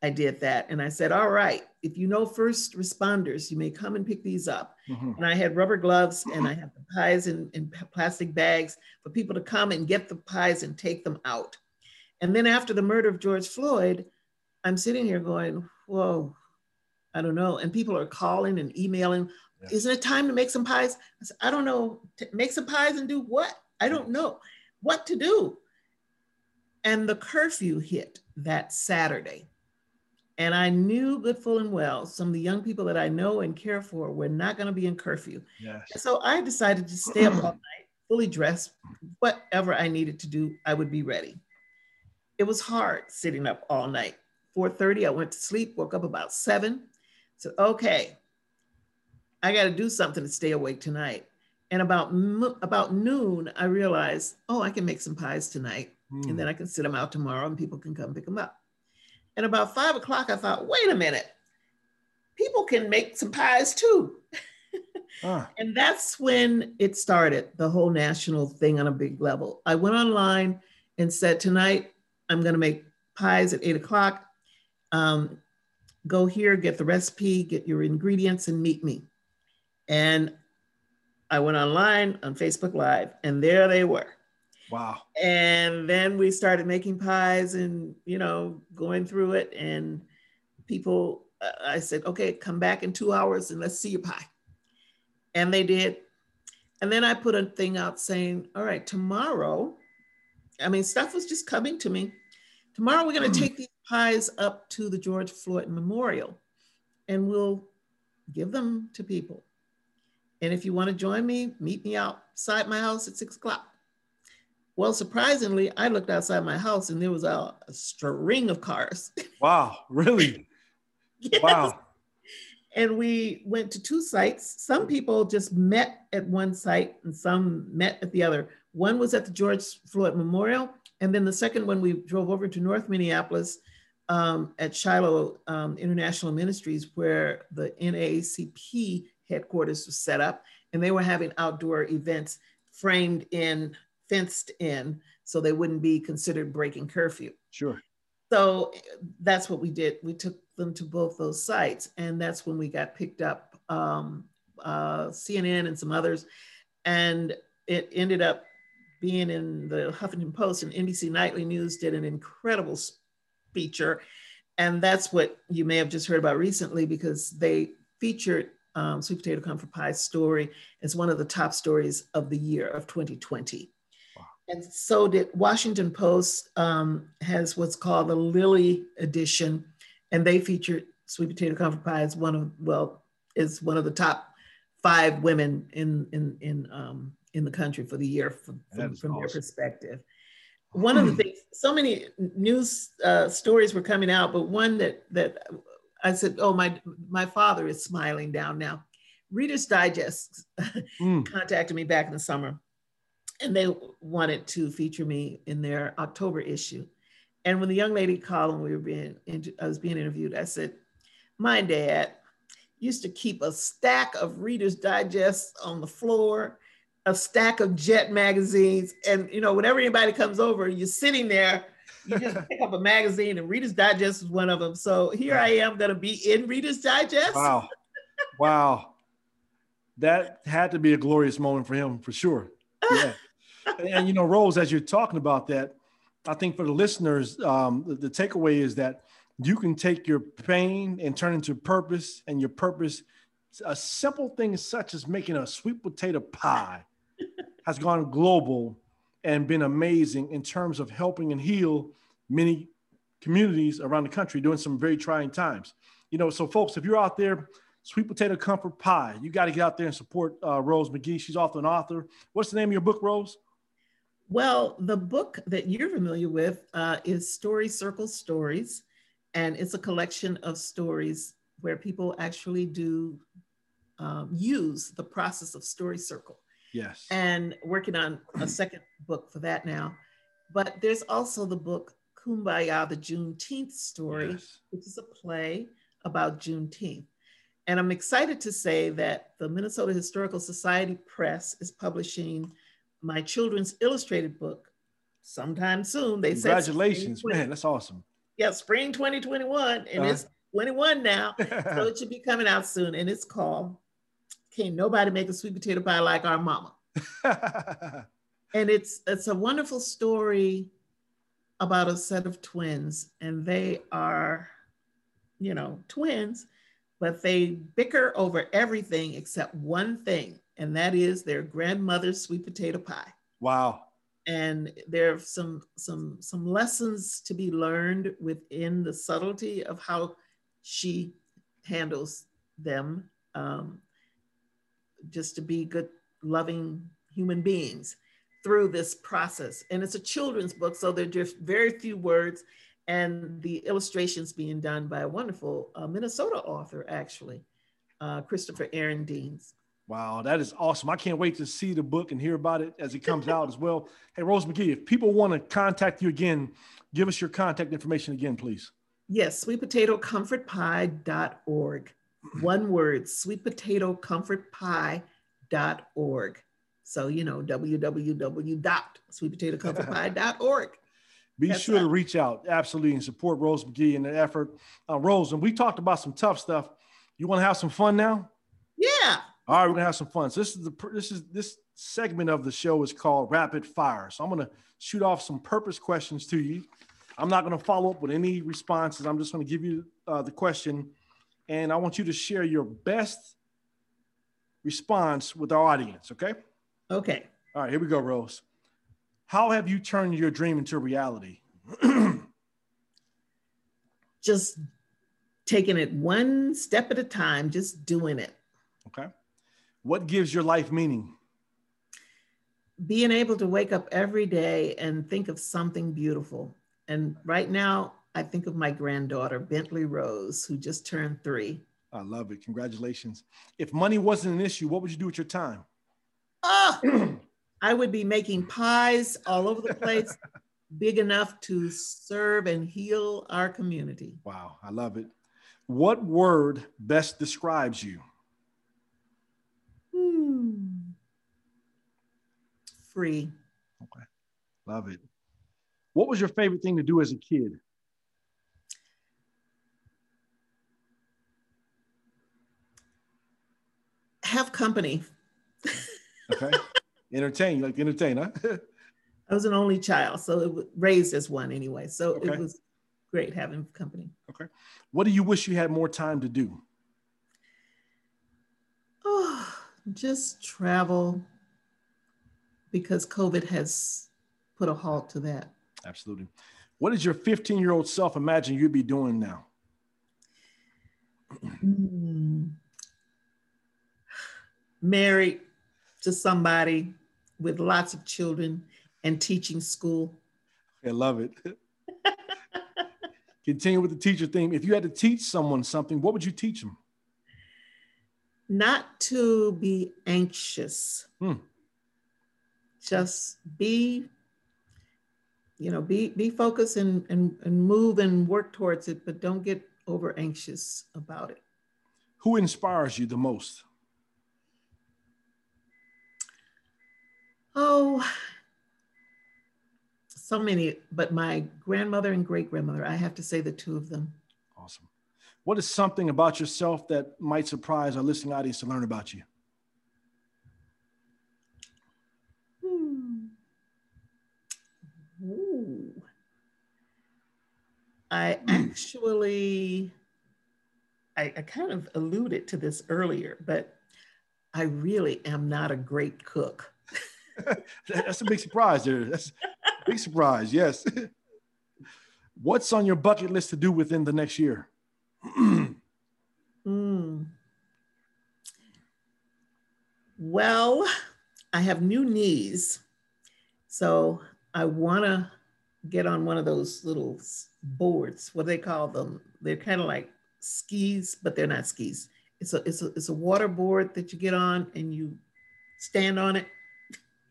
I did that. And I said, all right, if you know first responders, you may come and pick these up. Mm-hmm. And I had rubber gloves and I had the pies in, in plastic bags for people to come and get the pies and take them out. And then after the murder of George Floyd, I'm sitting here going, whoa, I don't know. And people are calling and emailing, yeah. isn't it time to make some pies? I said, I don't know, make some pies and do what? I don't know what to do. And the curfew hit that Saturday. And I knew good full and well some of the young people that I know and care for were not going to be in curfew. Yes. So I decided to stay up all night, fully dressed, whatever I needed to do, I would be ready. It was hard sitting up all night. 4:30, I went to sleep, woke up about seven. Said, okay, I got to do something to stay awake tonight. And about about noon, I realized, oh, I can make some pies tonight, mm. and hmm. then I can sit them out tomorrow, and people can come pick them up. And about five o'clock, I thought, wait a minute, people can make some pies too. [laughs] ah. And that's when it started, the whole national thing on a big level. I went online and said, tonight, I'm going to make pies at eight o'clock. Um, go here, get the recipe, get your ingredients, and meet me. And I went online on Facebook Live, and there they were. Wow. And then we started making pies and, you know, going through it. And people, uh, I said, okay, come back in two hours and let's see your pie. And they did. And then I put a thing out saying, all right, tomorrow, I mean, stuff was just coming to me. Tomorrow, we're going to take these pies up to the George Floyd Memorial and we'll give them to people. And if you want to join me, meet me outside my house at six o'clock. Well, surprisingly, I looked outside my house and there was a, a string of cars. [laughs] Wow, really? yes. Wow. And we went to two sites. Some people just met at one site and some met at the other. One was at the George Floyd Memorial. And then the second one, we drove over to North Minneapolis um, at Shiloh um, International Ministries, where the NAACP headquarters was set up. And they were having outdoor events framed in fenced in so they wouldn't be considered breaking curfew. Sure. So that's what we did. We took them to both those sites, and that's when we got picked up. Um, uh, CNN and some others, and it ended up being in the Huffington Post and NBC Nightly News did an incredible feature, and that's what you may have just heard about recently because they featured um, Sweet Potato Comfort Pie story as one of the top stories of the year of 2020. And so did Washington Post um, has what's called the Lily edition, and they featured sweet potato comfort pie as one of well is one of the top five women in in in um, in the country for the year from, from, from awesome. their perspective. One of the [clears throat] things, so many news uh, stories were coming out, but one that that I said, oh my my father is smiling down now. Reader's Digest [laughs] mm. contacted me back in the summer and they wanted to feature me in their October issue. And when the young lady called and we were being, I was being interviewed, I said, my dad used to keep a stack of Reader's Digest on the floor, a stack of Jet magazines. And, you know, whenever anybody comes over, you're sitting there, you just pick up a magazine and Reader's Digest is one of them. So here I am going to be in Reader's Digest. Wow. Wow. that had to be a glorious moment for him for sure. Yeah and you know, Rose, as you're talking about that, I think for the listeners, um, the, the takeaway is that you can take your pain and turn into purpose, and your purpose, a simple thing such as making a sweet potato pie, has gone global and been amazing in terms of helping and heal many communities around the country during some very trying times. You know, so folks, if you're out there, sweet potato comfort pie, you got to get out there and support uh, Rose McGee. She's also an author. What's the name of your book, Rose? Well, the book that you're familiar with uh, is Story Circle Stories, and it's a collection of stories where people actually do um, use the process of Story Circle. Yes. And working on a second book for that now. But there's also the book Kumbaya, the Juneteenth story, yes. which is a play about Juneteenth. And I'm excited to say that the Minnesota Historical Society Press is publishing my children's illustrated book sometime soon. They say Congratulations, man, that's awesome. Yeah, spring 2021, and uh, it's 21 now, [laughs] so it should be coming out soon. And it's called "Can't Nobody Make a Sweet Potato Pie Like Our Mama." [laughs] and it's it's a wonderful story about a set of twins, and they are, you know, twins, but they bicker over everything except one thing, and that is their grandmother's sweet potato pie. Wow. And there are some some some lessons to be learned within the subtlety of how she handles them, um, just to be good, loving human beings through this process. And it's a children's book, so there are just very few words, and the illustrations being done by a wonderful uh, Minnesota author, actually, uh, Christopher Aaron Deans. Wow, that is awesome. I can't wait to see the book and hear about it as it comes out as well. [laughs] Hey, Rose McGee, if people want to contact you again, give us your contact information again, please. Yes, sweetpotatocomfortpie.org. One word, sweetpotatocomfortpie.org. So, you know, www.sweetpotatocomfortpie.org. Be That's sure to reach out absolutely and support Rose McGee in the effort. Uh, Rose, and we talked about some tough stuff. You want to have some fun now? Yeah. All right, we're gonna have some fun. So this is the this is this segment of the show is called rapid fire. So I'm gonna shoot off some purpose questions to you. I'm not gonna follow up with any responses. I'm just gonna give you uh, the question, and I want you to share your best response with our audience. Okay. Okay. All right, here we go, Rose. How have you turned your dream into reality? [clears throat] just taking it one step at a time, just doing it. Okay. What gives your life meaning? Being able to wake up every day and think of something beautiful. And right now, I think of my granddaughter, Bentley Rose, who just turned three. I love it. Congratulations. If money wasn't an issue, what would you do with your time? Oh, I would be making pies all over the place, [laughs] big enough to serve and heal our community. Wow, I love it. What word best describes you? Hmm. Free. Okay, love it. What was your favorite thing to do as a kid? Have company. Okay. entertain, like entertain, huh? [laughs] I was an only child, so it was raised as one anyway. So okay. it was great having company. Okay. What do you wish you had more time to do? Oh, just travel because COVID has put a halt to that. Absolutely. What does your 15 year old self imagine you'd be doing now? Hmm. Married, to somebody with lots of children and teaching school. I love it. Continue with the teacher theme. If you had to teach someone something, what would you teach them? Not to be anxious. Hmm. Just be, you know, be be focused and, and and move and work towards it, but don't get over anxious about it. Who inspires you the most? Oh, so many, but my grandmother and great grandmother, I have to say the two of them. Awesome. What is something about yourself that might surprise our listening audience to learn about you? Hmm. Ooh. I actually, I, I kind of alluded to this earlier, but I really am not a great cook. [laughs] That's a big surprise there. That's a big surprise. Yes. [laughs] What's on your bucket list to do within the next year? [clears throat] mm. Well, I have new knees. So I want to get on one of those little boards. What do they call them? They're kind of like skis, but they're not skis. It's a, it's a, it's a water board that you get on and you stand on it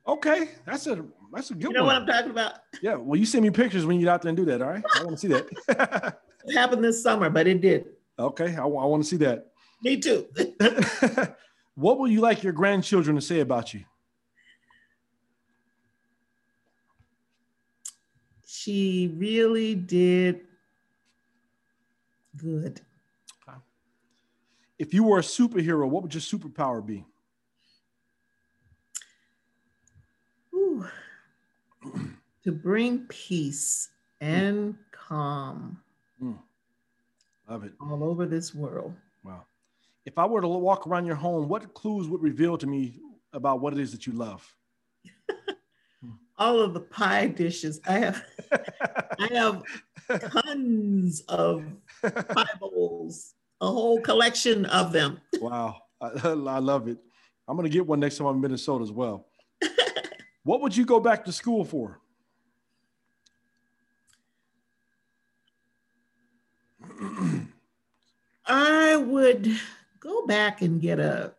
Okay, that's a that's a good one. You know one. what I'm talking about? Yeah, well, you send me pictures when you get out there and do that. All right, I want to see that. [laughs] It happened this summer, but it did. okay, I, want to see that. Me too. [laughs] what would you like your grandchildren to say about you? she really did good. If you were a superhero, what would your superpower be? Ooh. To bring peace and calm Mm. Love it. all over this world. Wow. If I were to walk around your home, what clues would reveal to me about what it is that you love? [laughs] All of the pie dishes. I have [laughs] I have tons of pie bowls, a whole collection of them. wow. I, [laughs] I love it. I'm going to get one next time I'm in Minnesota as well. what would you go back to school for? I would go back and get a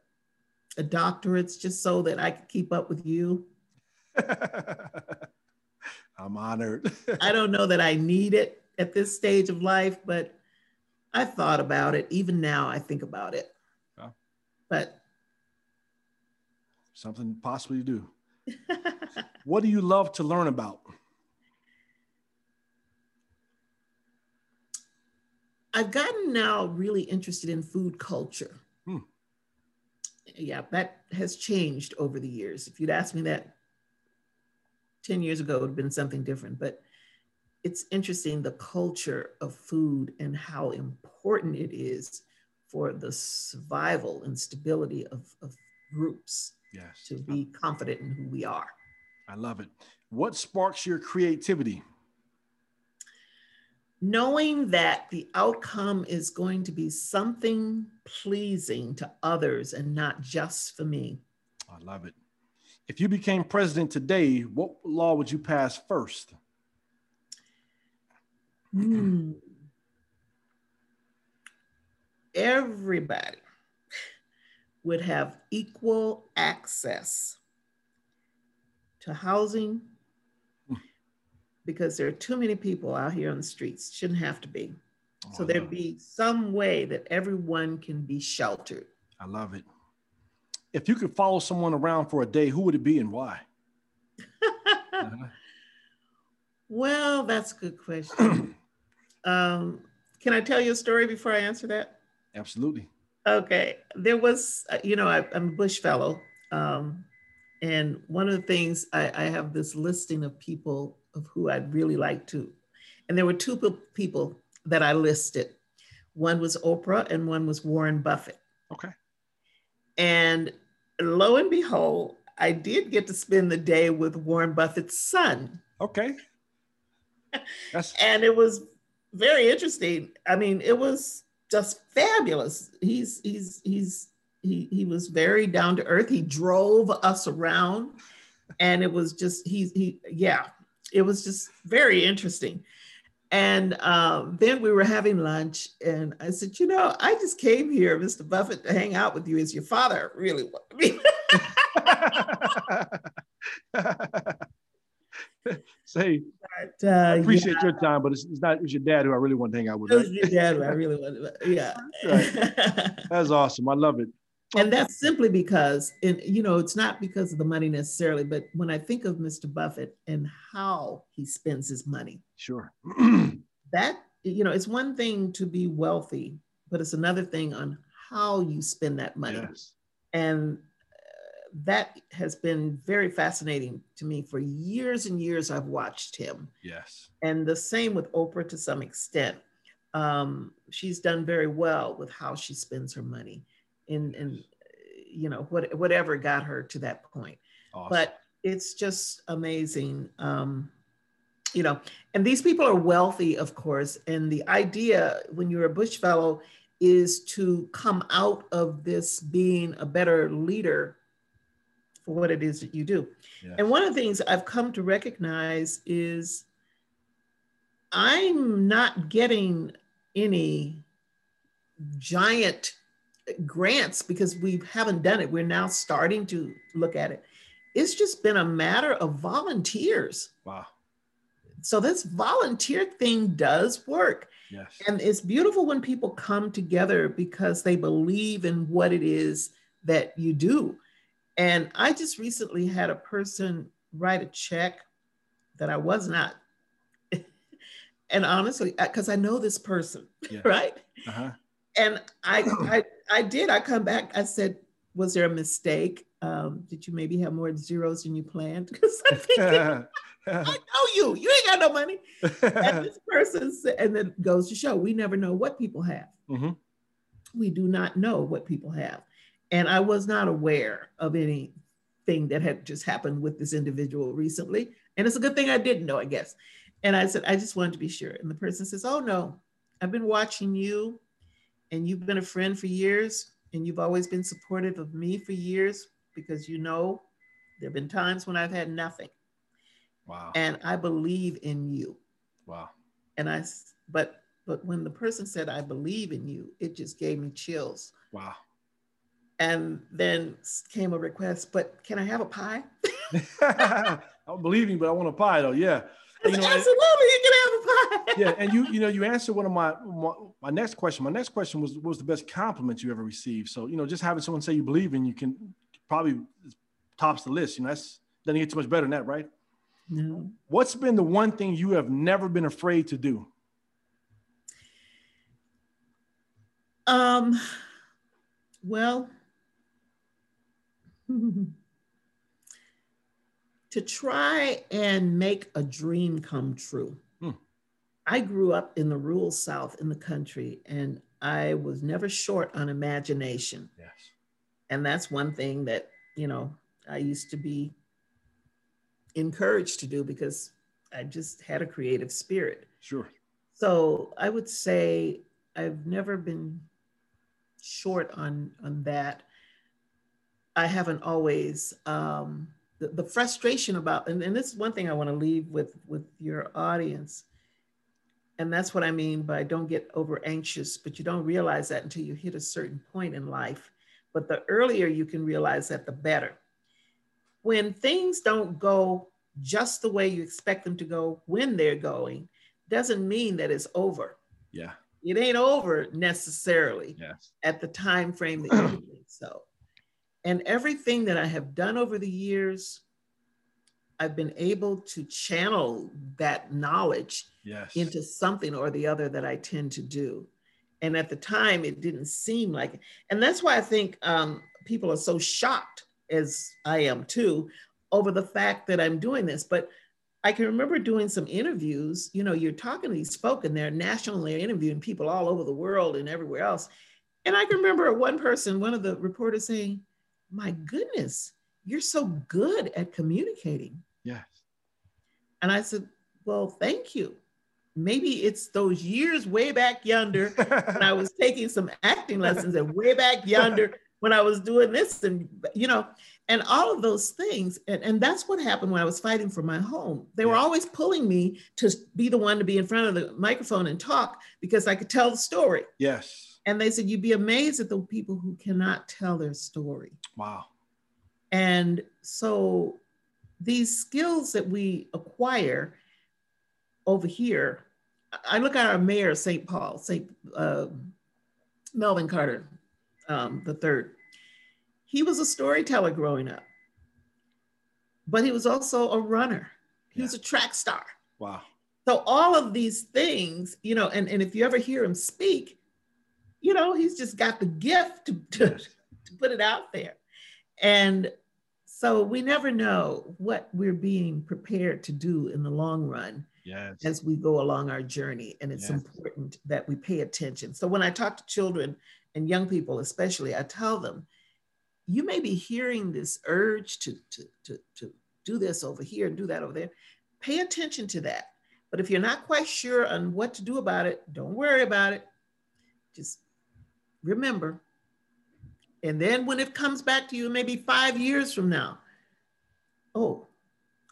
a doctorate just so that I could keep up with you. [laughs] I'm honored. [laughs] I don't know that I need it at this stage of life, but I thought about it. Even now, I think about it. Yeah. But Something possibly to do. [laughs] What do you love to learn about? I've gotten now really interested in food culture. Hmm. Yeah, that has changed over the years. If you'd asked me that 10 years ago, it would have been something different. But it's interesting the culture of food and how important it is for the survival and stability of, of groups Yes. to be confident in who we are. I love it. What sparks your creativity? Knowing that the outcome is going to be something pleasing to others and not just for me. I love it. If you became president today, what law would you pass first? Hmm. Everybody would have equal access to housing because there are too many people out here on the streets. Shouldn't have to be. Oh, So there'd be some way that everyone can be sheltered. I love it. If you could follow someone around for a day, who would it be and why? Uh-huh. [laughs] Well, that's a good question. [clears throat] um, can I tell you a story before I answer that? Absolutely. Okay. There was, uh, you know, I, I'm a Bush fellow. Um, and one of the things I, I have this listing of people of who I'd really like to. And there were two people that I listed. One was Oprah and one was Warren Buffett. Okay. And lo and behold, I did get to spend the day with Warren Buffett's son. Okay. That's [laughs] and it was very interesting. I mean, it was just fabulous. He's he's he's he he was very down to earth. He drove us around, and it was just he's he yeah, it was just very interesting. And um, then we were having lunch, and I said, you know, I just came here, Mr. Buffett, to hang out with you. As your father really wanted me. [laughs] say But, uh, I appreciate your time, but it's, it's not it's your dad who I really want to hang out with. yeah, it was Right? your dad. who I really wanted. Yeah. [laughs] That's awesome. I love it. And that's simply because and you know it's not because of the money necessarily but when i think of mr buffett and how he spends his money Sure. [clears throat] that you know it's one thing to be wealthy but it's another thing on how you spend that money yes. and uh, that has been very fascinating to me for years and years i've watched him Yes. and the same with oprah to some extent um, she's done very well with how she spends her money and and you know what, whatever got her to that point Awesome. but it's just amazing um, you know and these people are wealthy of course and the idea when you're a bush fellow is to come out of this being a better leader for what it is that you do Yes. and one of the things I've come to recognize is I'm not getting any giant grants because we haven't done it. We're now starting to look at it. it's just been a matter of volunteers. Wow. So this volunteer thing does work. Yes. And it's beautiful when people come together because they believe in what it is that you do. And I just recently had a person write a check that I was not. [laughs] and honestly, because I know this person, yeah. [laughs] right? Uh-huh. And I, [clears throat] I, I did. I come back. I said, "Was there a mistake? Um, did you maybe have more zeros than you planned?" [laughs] Because I think [laughs] I know you. You ain't got no money. and [laughs] this person said, and then goes to show we never know what people have. Mm-hmm. We do not know what people have. And I was not aware of anything that had just happened with this individual recently. And it's a good thing I didn't know, I guess. And I said, I just wanted to be sure. And the person says, Oh, no, I've been watching you and you've been a friend for years and you've always been supportive of me for years because you know there have been times when I've had nothing. Wow. And I believe in you. Wow. And I, but, but when the person said, I believe in you, it just gave me chills. Wow. And then came a request, but can I have a pie? [laughs] I don't believe you, but I want a pie though. Yeah. You know, Absolutely, you can have a pie. yeah, and you, you know, you answered one of my, my, my next question. My next question was, what was the best compliment you ever received? So, you know, just having someone say you believe in you can probably tops the list. You know, that's doesn't get too much better than that, right? No. What's been the one thing you have never been afraid to do? Um, well, [laughs] to try and make a dream come true. Hmm. I grew up in the rural South in the country, and I was never short on imagination. Yes. And that's one thing that, you know, I used to be encouraged to do because I just had a creative spirit. Sure. So I would say I've never been short on on that. I haven't always um, the, the frustration about and, and this is one thing I want to leave with with your audience. And that's what I mean by don't get over anxious, but you don't realize that until you hit a certain point in life. But the earlier you can realize that, the better when things don't go just the way you expect them to go when they're going, doesn't mean that it's over. Yeah. It ain't over necessarily yes. at the time frame that you [clears throat] think so. And everything that I have done over the years, I've been able to channel that knowledge yes. into something or the other that I tend to do. And at the time, it didn't seem like it. And that's why I think um, people are so shocked as I am too, over the fact that I'm doing this. But I can remember doing some interviews. You know, you're talking to these folk and they're nationally interviewing people all over the world and everywhere else. And I can remember one person, one of the reporters saying, My goodness, you're so good at communicating. Yes. And I said, Well, thank you. Maybe it's those years way back yonder when I was taking some acting lessons and way back yonder when I was doing this and you know, and all of those things. And, and that's what happened when I was fighting for my home. They were always pulling me to be the one to be in front of the microphone and talk because I could tell the story. Yes. And they said, you'd be amazed at the people who cannot tell their story. Wow. And so these skills that we acquire over here, I look at our mayor, of St. Paul, St. Uh, Melvin Carter, um, the third. He was a storyteller growing up, but he was also a runner. He yeah. was a track star. Wow. So all of these things, you know, and, and if you ever hear him speak, you know, he's just got the gift to, to, to put it out there. And so we never know what we're being prepared to do in the long run yes. as we go along our journey. And it's yes. important that we pay attention. So when I talk to children and young people especially, I tell them, you may be hearing this urge to, to, to, to do this over here and do that over there. Pay attention to that. But if you're not quite sure on what to do about it, don't worry about it. Just remember. And then when it comes back to you, maybe five years from now, oh,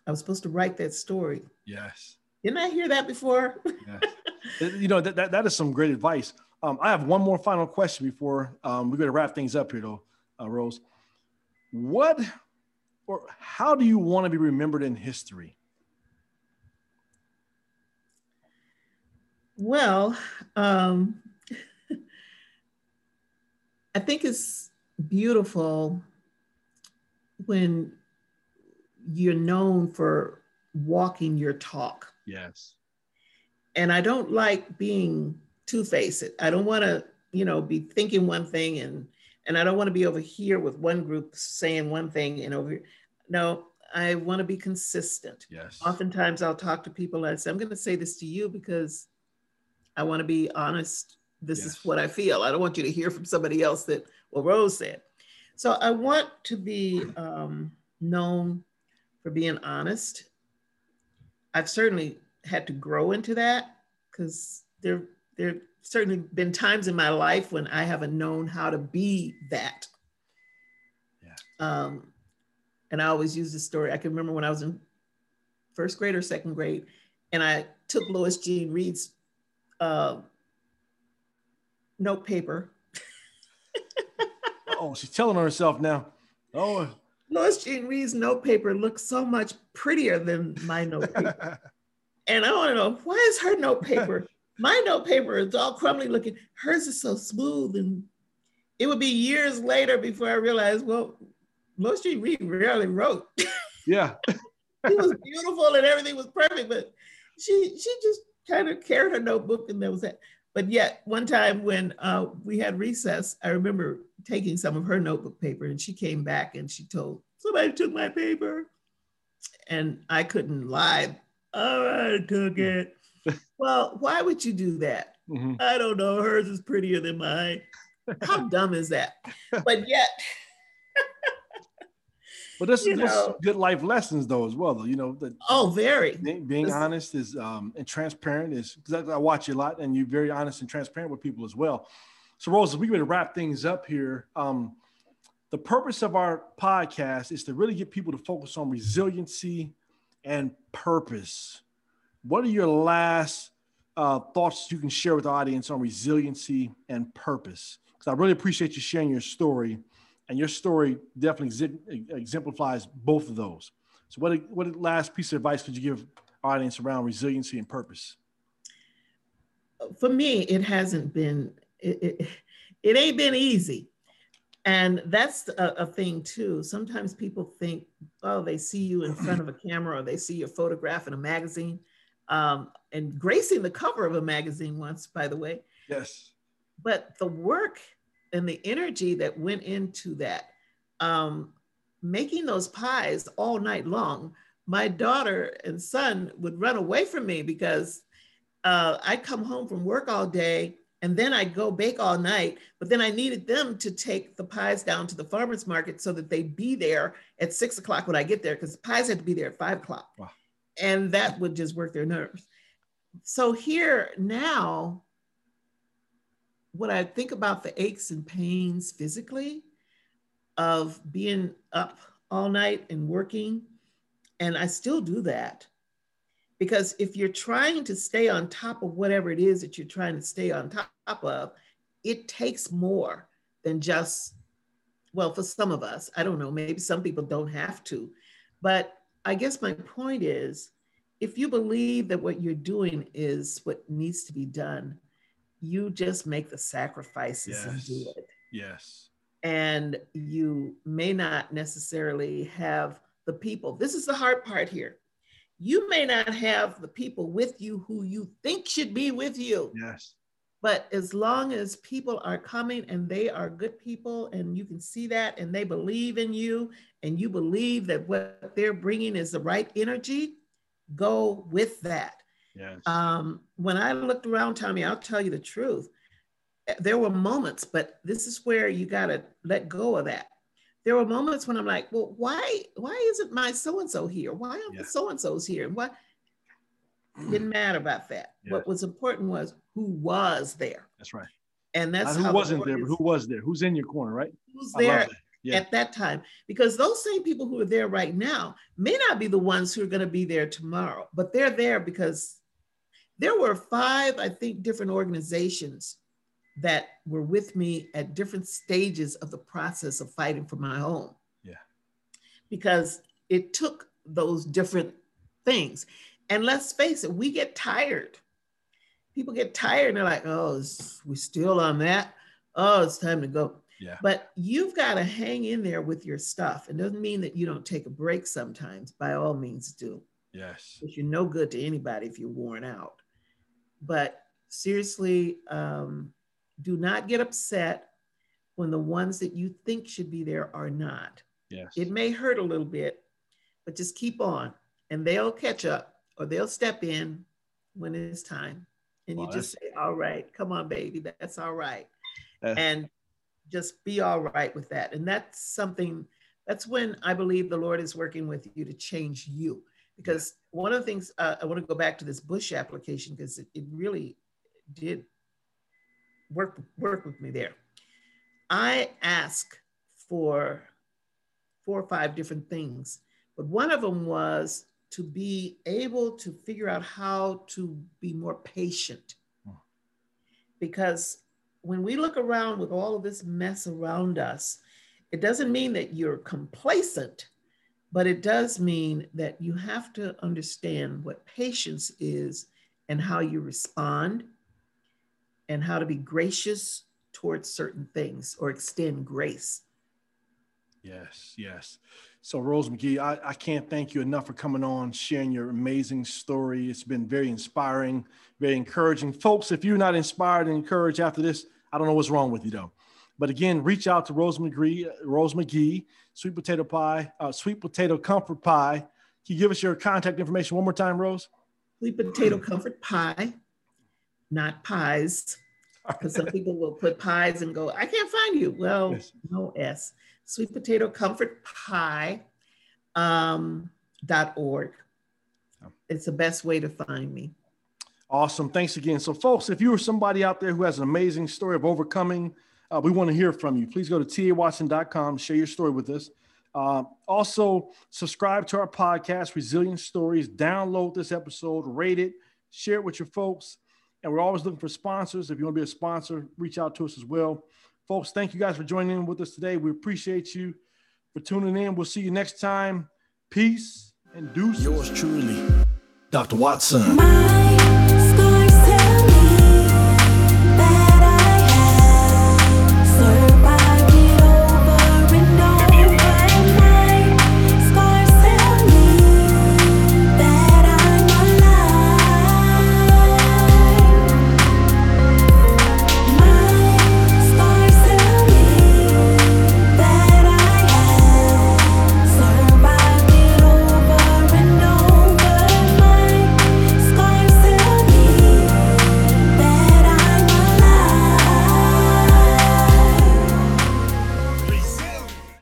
I was supposed to write that story. Yes. Didn't I hear that before? yes. you know, that, that, that is some great advice. Um, I have one more final question before um, we're going to wrap things up here, though, uh, Rose. What or how do you want to be remembered in history? Well, um, I think it's beautiful when you're known for walking your talk. Yes. And I don't like being two-faced. I don't want to, you know, be thinking one thing and and I don't want to be over here with one group saying one thing and over here. No, I want to be consistent. Yes. Oftentimes I'll talk to people and I say, I'm going to say this to you because I want to be honest. This yes. is what I feel. I don't want you to hear from somebody else that, well, Rose said. So I want to be um, known for being honest. I've certainly had to grow into that because there, there certainly been times in my life when I haven't known how to be that. Yeah. Um, and I always use this story. I can remember when I was in first grade or second grade, and I took Lois Jean Reed's uh, note paper. [laughs] oh, she's telling herself now. Oh, Lois Jean Reed's note paper looks so much prettier than my note paper. [laughs] and I want to know why is her note paper? my note paper is all crumbly looking. Hers is so smooth, and it would be years later before I realized, well, Lois Jean Reed rarely wrote. [laughs] Yeah, it was beautiful and everything was perfect, but she she just kind of carried her notebook and that was it. But yet, one time when uh, we had recess, I remember taking some of her notebook paper and she came back and she told, somebody took my paper. And I couldn't lie. Oh, I took it. well, why would you do that? Mm-hmm. I don't know. Hers is prettier than mine. How [laughs] dumb is that? But yet, but this is good life lessons though as well. Though you know that. Oh, very. Being, being honest is um, and transparent is because I watch you a lot, and you're very honest and transparent with people as well. So, Rose, we're going to wrap things up here. Um, the purpose of our podcast is to really get people to focus on resiliency and purpose. What are your last uh, thoughts you can share with the audience on resiliency and purpose? Because I really appreciate you sharing your story and your story definitely exemplifies both of those. So, what what last piece of advice could you give audience around resiliency and purpose? For me, it hasn't been it, it, it ain't been easy, and that's a, a, thing too. Sometimes people think, oh, they see you in front of a camera or they see your photograph in a magazine, um, and gracing the cover of a magazine once, by the way. Yes. But the work and the energy that went into that. Um, making those pies all night long, my daughter and son would run away from me because uh, I'd come home from work all day and then I'd go bake all night. But then I needed them to take the pies down to the farmer's market so that they'd be there at six o'clock when I get there because the pies had to be there at five o'clock. Wow. And that would just work their nerves. So here now, when I think about the aches and pains physically of being up all night and working, and I still do that. Because if you're trying to stay on top of whatever it is that you're trying to stay on top of, it takes more than just, well, for some of us, I don't know, maybe some people don't have to. But I guess my point is if you believe that what you're doing is what needs to be done, you just make the sacrifices yes. and do it. Yes. And you may not necessarily have the people. This is the hard part here. You may not have the people with you who you think should be with you. Yes. But as long as people are coming and they are good people and you can see that and they believe in you and you believe that what they're bringing is the right energy, go with that. Yes. Um, when I looked around, Tommy, I'll tell you the truth. There were moments, but this is where you got to let go of that. There were moments when I'm like, well, why, why isn't my so and so here? Why aren't yeah. the so and so's here? And what didn't matter about that. Yeah. What was important was who was there. That's right. And that's Not who wasn't there, but who was there? Who's in your corner, right? Who's there yeah. at that time because those same people who are there right now may not be the ones who are going to be there tomorrow but they're there because there were five, I think, different organizations that were with me at different stages of the process of fighting for my home. Yeah. because it took those different things. And let's face it, we get tired. People get tired and they're like, oh, we're still on that. Oh, it's time to go. Yeah. But you've got to hang in there with your stuff. It doesn't mean that you don't take a break sometimes. By all means, do. Yes. Because you're no good to anybody if you're worn out. But seriously, um, do not get upset when the ones that you think should be there are not. Yes. It may hurt a little bit, but just keep on and they'll catch up or they'll step in when it's time. And well, you just say, All right, come on, baby, that's all right. Uh, and just be all right with that. And that's something that's when I believe the Lord is working with you to change you. Because one of the things uh, I want to go back to this Bush application because it, it really did work work with me there. I asked for four or five different things, but one of them was to be able to figure out how to be more patient. Hmm. Because when we look around with all of this mess around us, it doesn't mean that you're complacent, but it does mean that you have to understand what patience is and how you respond and how to be gracious towards certain things or extend grace. Yes, yes. So, Rose McGee, I, I can't thank you enough for coming on, sharing your amazing story. It's been very inspiring, very encouraging. Folks, if you're not inspired and encouraged after this, I don't know what's wrong with you, though. But again, reach out to Rose McGee, Rose McGee, Sweet Potato Pie, uh, Sweet Potato Comfort Pie. Can you give us your contact information one more time, Rose? Sweet Potato Comfort Pie not pies. Because some [laughs] people will put pies and go, I can't find you. Well, yes. no S. Sweet potato comfort pie um, dot org. It's the best way to find me. Awesome. Thanks again. So, folks, if you are somebody out there who has an amazing story of overcoming, uh, we want to hear from you. Please go to tawatson.com, share your story with us. Uh, also, subscribe to our podcast, Resilient Stories. Download this episode, rate it, share it with your folks. And we're always looking for sponsors. If you want to be a sponsor, reach out to us as well. Folks, thank you guys for joining in with us today. We appreciate you for tuning in. We'll see you next time. Peace and deuces. Yours truly, Dr. Watson.